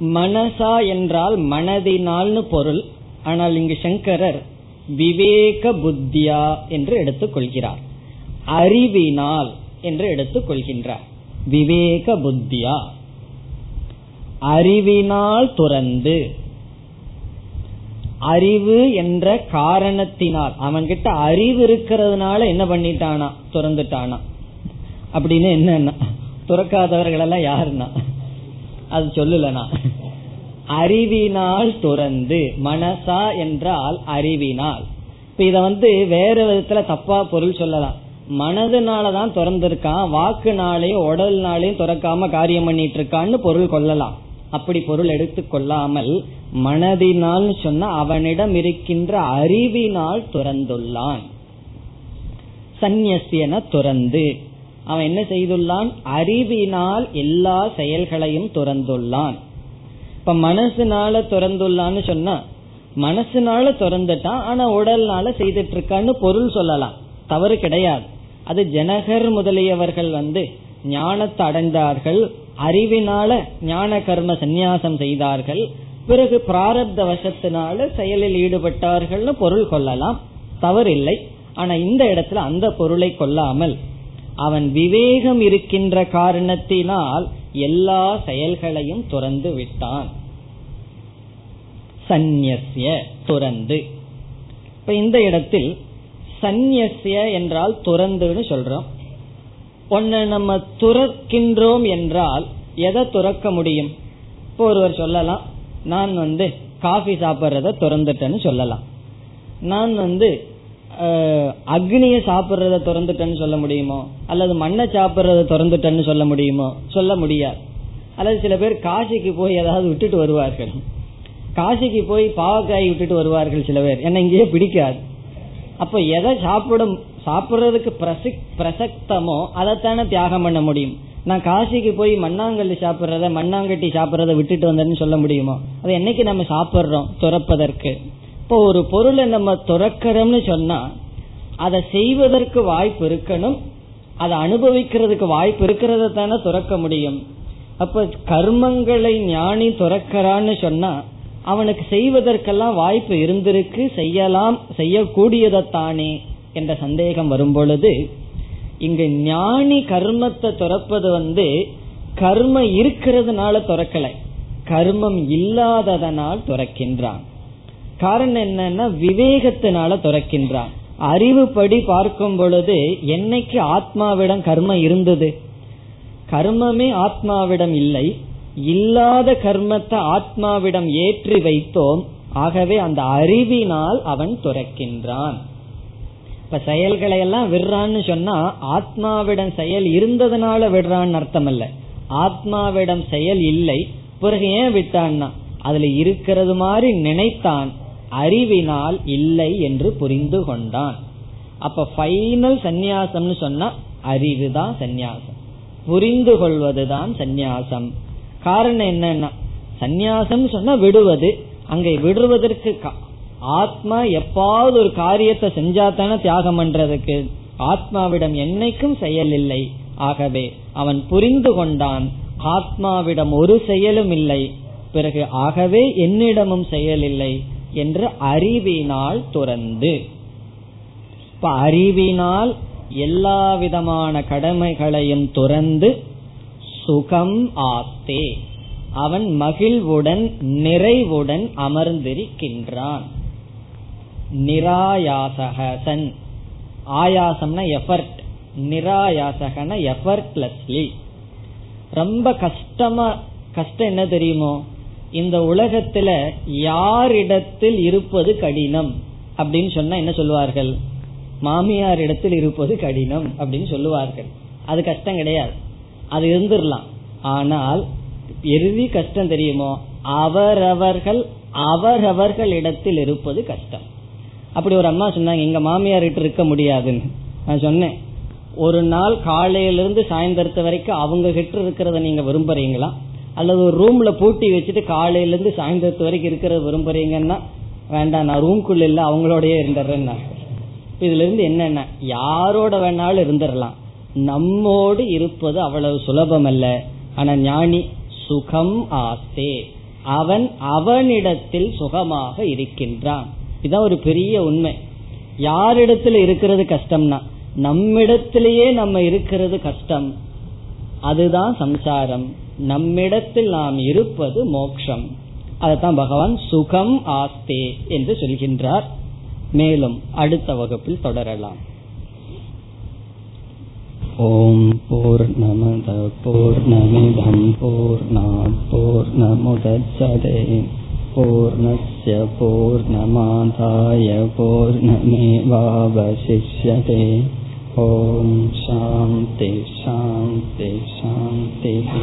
மனசா என்றால் மனதினால்னு பொருள். ஆனால் இங்கு சங்கரர் விவேக புத்தியா என்று எடுத்துக்கொள்கிறார் அறிவினால் என்று எடுத்துக்கொள்கின்றார் விவேக புத்தியா. அறிவினால் துறந்து. அறிவு என்ற காரணத்தினால். அவன்கிட்ட அறிவு இருக்கிறதுனால என்ன பண்ணிட்டானா? துறந்துட்டானா. அப்படின்னு என்ன துறக்காதவர்கள் எல்லாம் யாருன்னா? அது சொல்லலனா அறிவினால் துறந்து மனசா என்றால் அறிவினால். இப்ப இத வந்து வேற விதத்துல தப்பா பொருள் சொல்லலாம். மனதுனாலதான் திறந்திருக்கான் வாக்குனாலையும் உடல்னாலையும் திறக்காம காரியம் பண்ணிட்டு இருக்கான்னு பொருள் கொள்ளலாம். அப்படி பொருள் எடுத்து கொள்ளாமல் மனதினால் சொன்ன அவனிடம் இருக்கின்ற அறிவினால் துறந்துள்ளான். சந்நியசியன துறந்து அவன் என்ன செய்துள்ளான்? அறிவினால் எல்லா செயல்களையும் துறந்துள்ளான். இப்ப மனசுனால துறந்துள்ளான்னு சொன்னா மனசுனால துறந்துட்டான் ஆனா உடல்னால செய்துட்டு இருக்கான்னு பொருள் சொல்லலாம். தவறு கிடையாது. அது ஜனகர் முதலியவர்கள் வந்து ஞானத்தை அடைந்தார்கள். அறிவினால ஞான கர்ம சந்நியாசம் செய்தார்கள். பிறகு பிராரப்த வசத்தினால செயலில் ஈடுபட்டார்கள்னு பொருள் கொள்ளலாம். தவறில்லை. ஆனா இந்த இடத்துல அந்த பொருளை கொள்ளாமல் அவன் விவேகம் இருக்கின்ற காரணத்தினால் எல்லா செயல்களையும் துறந்து விட்டான். சந்நிய துறந்து. இப்ப இந்த இடத்தில் சந்நிய என்றால் துறந்துன்னு சொல்றோம். ஒன்ன நம்ம துறக்கின்றோம் என்றால் எதை துறக்க முடியும்? இப்போ ஒருவர் சொல்லலாம் நான் வந்து காஃபி சாப்பிட்றத துறந்துட்டேன்னு சொல்லலாம். நான் வந்து அக்னிய சாப்பிட்றத திறந்துட்டேன்னு சொல்ல முடியுமோ? அல்லது மண்ணை சாப்பிட்றத திறந்துட்டேன்னு சொல்ல முடியுமோ? சொல்ல முடியாது. அல்லது சில பேர் காசிக்கு போய் ஏதாவது விட்டுட்டு வருவார்கள். காசிக்கு போய் பாவக்காய் விட்டுட்டு வருவார்கள் சில பேர். என்ன இங்கேயே பிடிக்காது. அப்ப எதை சாப்பிடும் சாப்பிடுறதுக்கு பிரசக்தமோ அதைத்தானே தியாகம் பண்ண முடியும். நான் காசிக்கு போய் மண்ணாங்கல்லி சாப்பிட்றத மண்ணாங்கட்டி சாப்பிட்றத விட்டுட்டு வந்தேன்னு சொல்ல முடியுமோ? அதை என்னைக்கு நம்ம சாப்பிட்றோம் துறப்பதற்கு? இப்போ ஒரு பொருளை நம்ம துறக்கிறோம்னு சொன்னா அதை செய்வதற்கு வாய்ப்பு இருக்கணும் அதை அனுபவிக்கிறதுக்கு வாய்ப்பு இருக்கிறத தானே துறக்க முடியும். அப்ப கர்மங்களை ஞானி துறக்கிறான்னு சொன்னா அவனுக்கு செய்வதற்கெல்லாம் வாய்ப்பு இருந்திருக்கு செய்யலாம் செய்யக்கூடியதைத்தானே என்ற சந்தேகம் வரும் பொழுது இங்கு ஞானி கர்மத்தை துறப்பது வந்து கர்ம இருக்கிறதுனால துறக்கலை. கர்மம் இல்லாததனால் துறக்கின்றான். காரணம் என்னன்னா விவேகத்தினால துறக்கின்றான். அறிவுப்படி பார்க்கும் பொழுது என்னைக்கு ஆத்மாவிடம் கர்மம் இருந்தது? கர்மமே ஆத்மாவிடம் இல்லை. இல்லாத கர்மத்தை ஆத்மாவிடம் ஏற்றி வைத்தோம். ஆகவே அந்த அறிவினால் அவன் துறக்கின்றான். இப்ப செயல்களை எல்லாம் விடுறான்னு சொன்னா ஆத்மாவிடம் செயல் இருந்ததுனால விடுறான்னு அர்த்தம் அல்ல ஆத்மாவிடம் செயல் இல்லை. பிறகு ஏன் விட்டான்னா? அதுல இருக்கிறது மாதிரி நினைத்தான். அறிவினால் இல்லை என்று புரிந்து கொண்டான். அப்ப ஃபைனல் சந்நியாசம்னு சொன்னா அறிவுதான் சந்நியாசம். புரிந்து கொள்வதுதான் சந்நியாசம். காரணம் என்னன்னா சந்நியாசம் சொன்னா விடுவது அங்கே விடுவதற்கு ஆத்மா எப்பாவது ஒரு காரியத்தை செஞ்சா தானே தியாகம் பண்றதுக்கு. ஆத்மாவிடம் என்னைக்கும் செயல் இல்லை. ஆகவே அவன் புரிந்து கொண்டான் ஆத்மாவிடம் ஒரு செயலும் இல்லை. பிறகு ஆகவே என்னிடமும் செயல் இல்லை. என்று அறிவினால் துறந்து. இப்ப அறிவினால் எல்லா விதமான கடமைகளையும் துறந்து சுகம் ஆஸ்தே அவன் மகிழ்வுடன் நிறைவுடன் அமர்ந்திருக்கின்றான். நிராயாசகன் ஆயாசம்னா எஃபர்ட் நிராயாசகன எஃபர்ட்லெஸ்லி ரொம்ப கஷ்டமா கஷ்டம் என்ன தெரியுமோ? இந்த உலகத்துல யாரிடத்தில் இருப்பது கடினம்? அப்படின்னு சொன்னா என்ன சொல்லுவார்கள்? மாமியார் இடத்தில் இருப்பது கடினம் அப்படின்னு சொல்லுவார்கள். அது கஷ்டம் கிடையாது. அது இருந்துடலாம். ஆனால் எருதி கஷ்டம் தெரியுமோ? அவரவர்கள் அவரவர்கள் இடத்தில் இருப்பது கஷ்டம். அப்படி ஒரு அம்மா சொன்னாங்க எங்க மாமியார் கிட்ட இருக்க முடியாதுன்னு. நான் சொன்னேன் ஒரு நாள் காலையிலிருந்து சாயந்தரத்து வரைக்கும் அவங்க கிட்ட இருக்கிறத நீங்க விரும்புறீங்களா? அல்லது ஒரு ரூம்ல பூட்டி வச்சுட்டு காலையில இருந்து சாயந்தரத்து வரைக்கும் இருக்கிறத விரும்புறீங்கன்னா வேண்டாம் நான் ரூம்குள்ள இல்ல அவங்களோடய இருந்துடுறேன்னா. இதுல இருந்து என்னென்ன யாரோட வேணாலும் இருந்துடலாம். நம்மோடு இருப்பது அவ்வளவு சுலபம் அல்ல ஆனா ஞானி சுகம் ஆசே அவன் அவனிடத்தில் சுகமாக இருக்கின்றான். இதான் ஒரு பெரிய உண்மை. யாரிடத்துல இருக்கிறது கஷ்டம்னா நம்மிடத்திலேயே நம்ம இருக்கிறது கஷ்டம். அதுதான் சம்சாரம். நம்மிடத்தில் நாம் இருப்பது மோக்ஷம் அதைத்தான் பகவான் சுகம் ஆஸ்தே என்று சொல்கின்றார் மேலும் அடுத்த வகுப்பில் தொடரலாம் ஓம் போர் நமத போர் நமிதம் போர் போர் நமுதச்சதே पूर्णस्य पूर्णमादाय पूर्णमेवावशिष्यते ॐ शान्ति शान्ति शान्तिः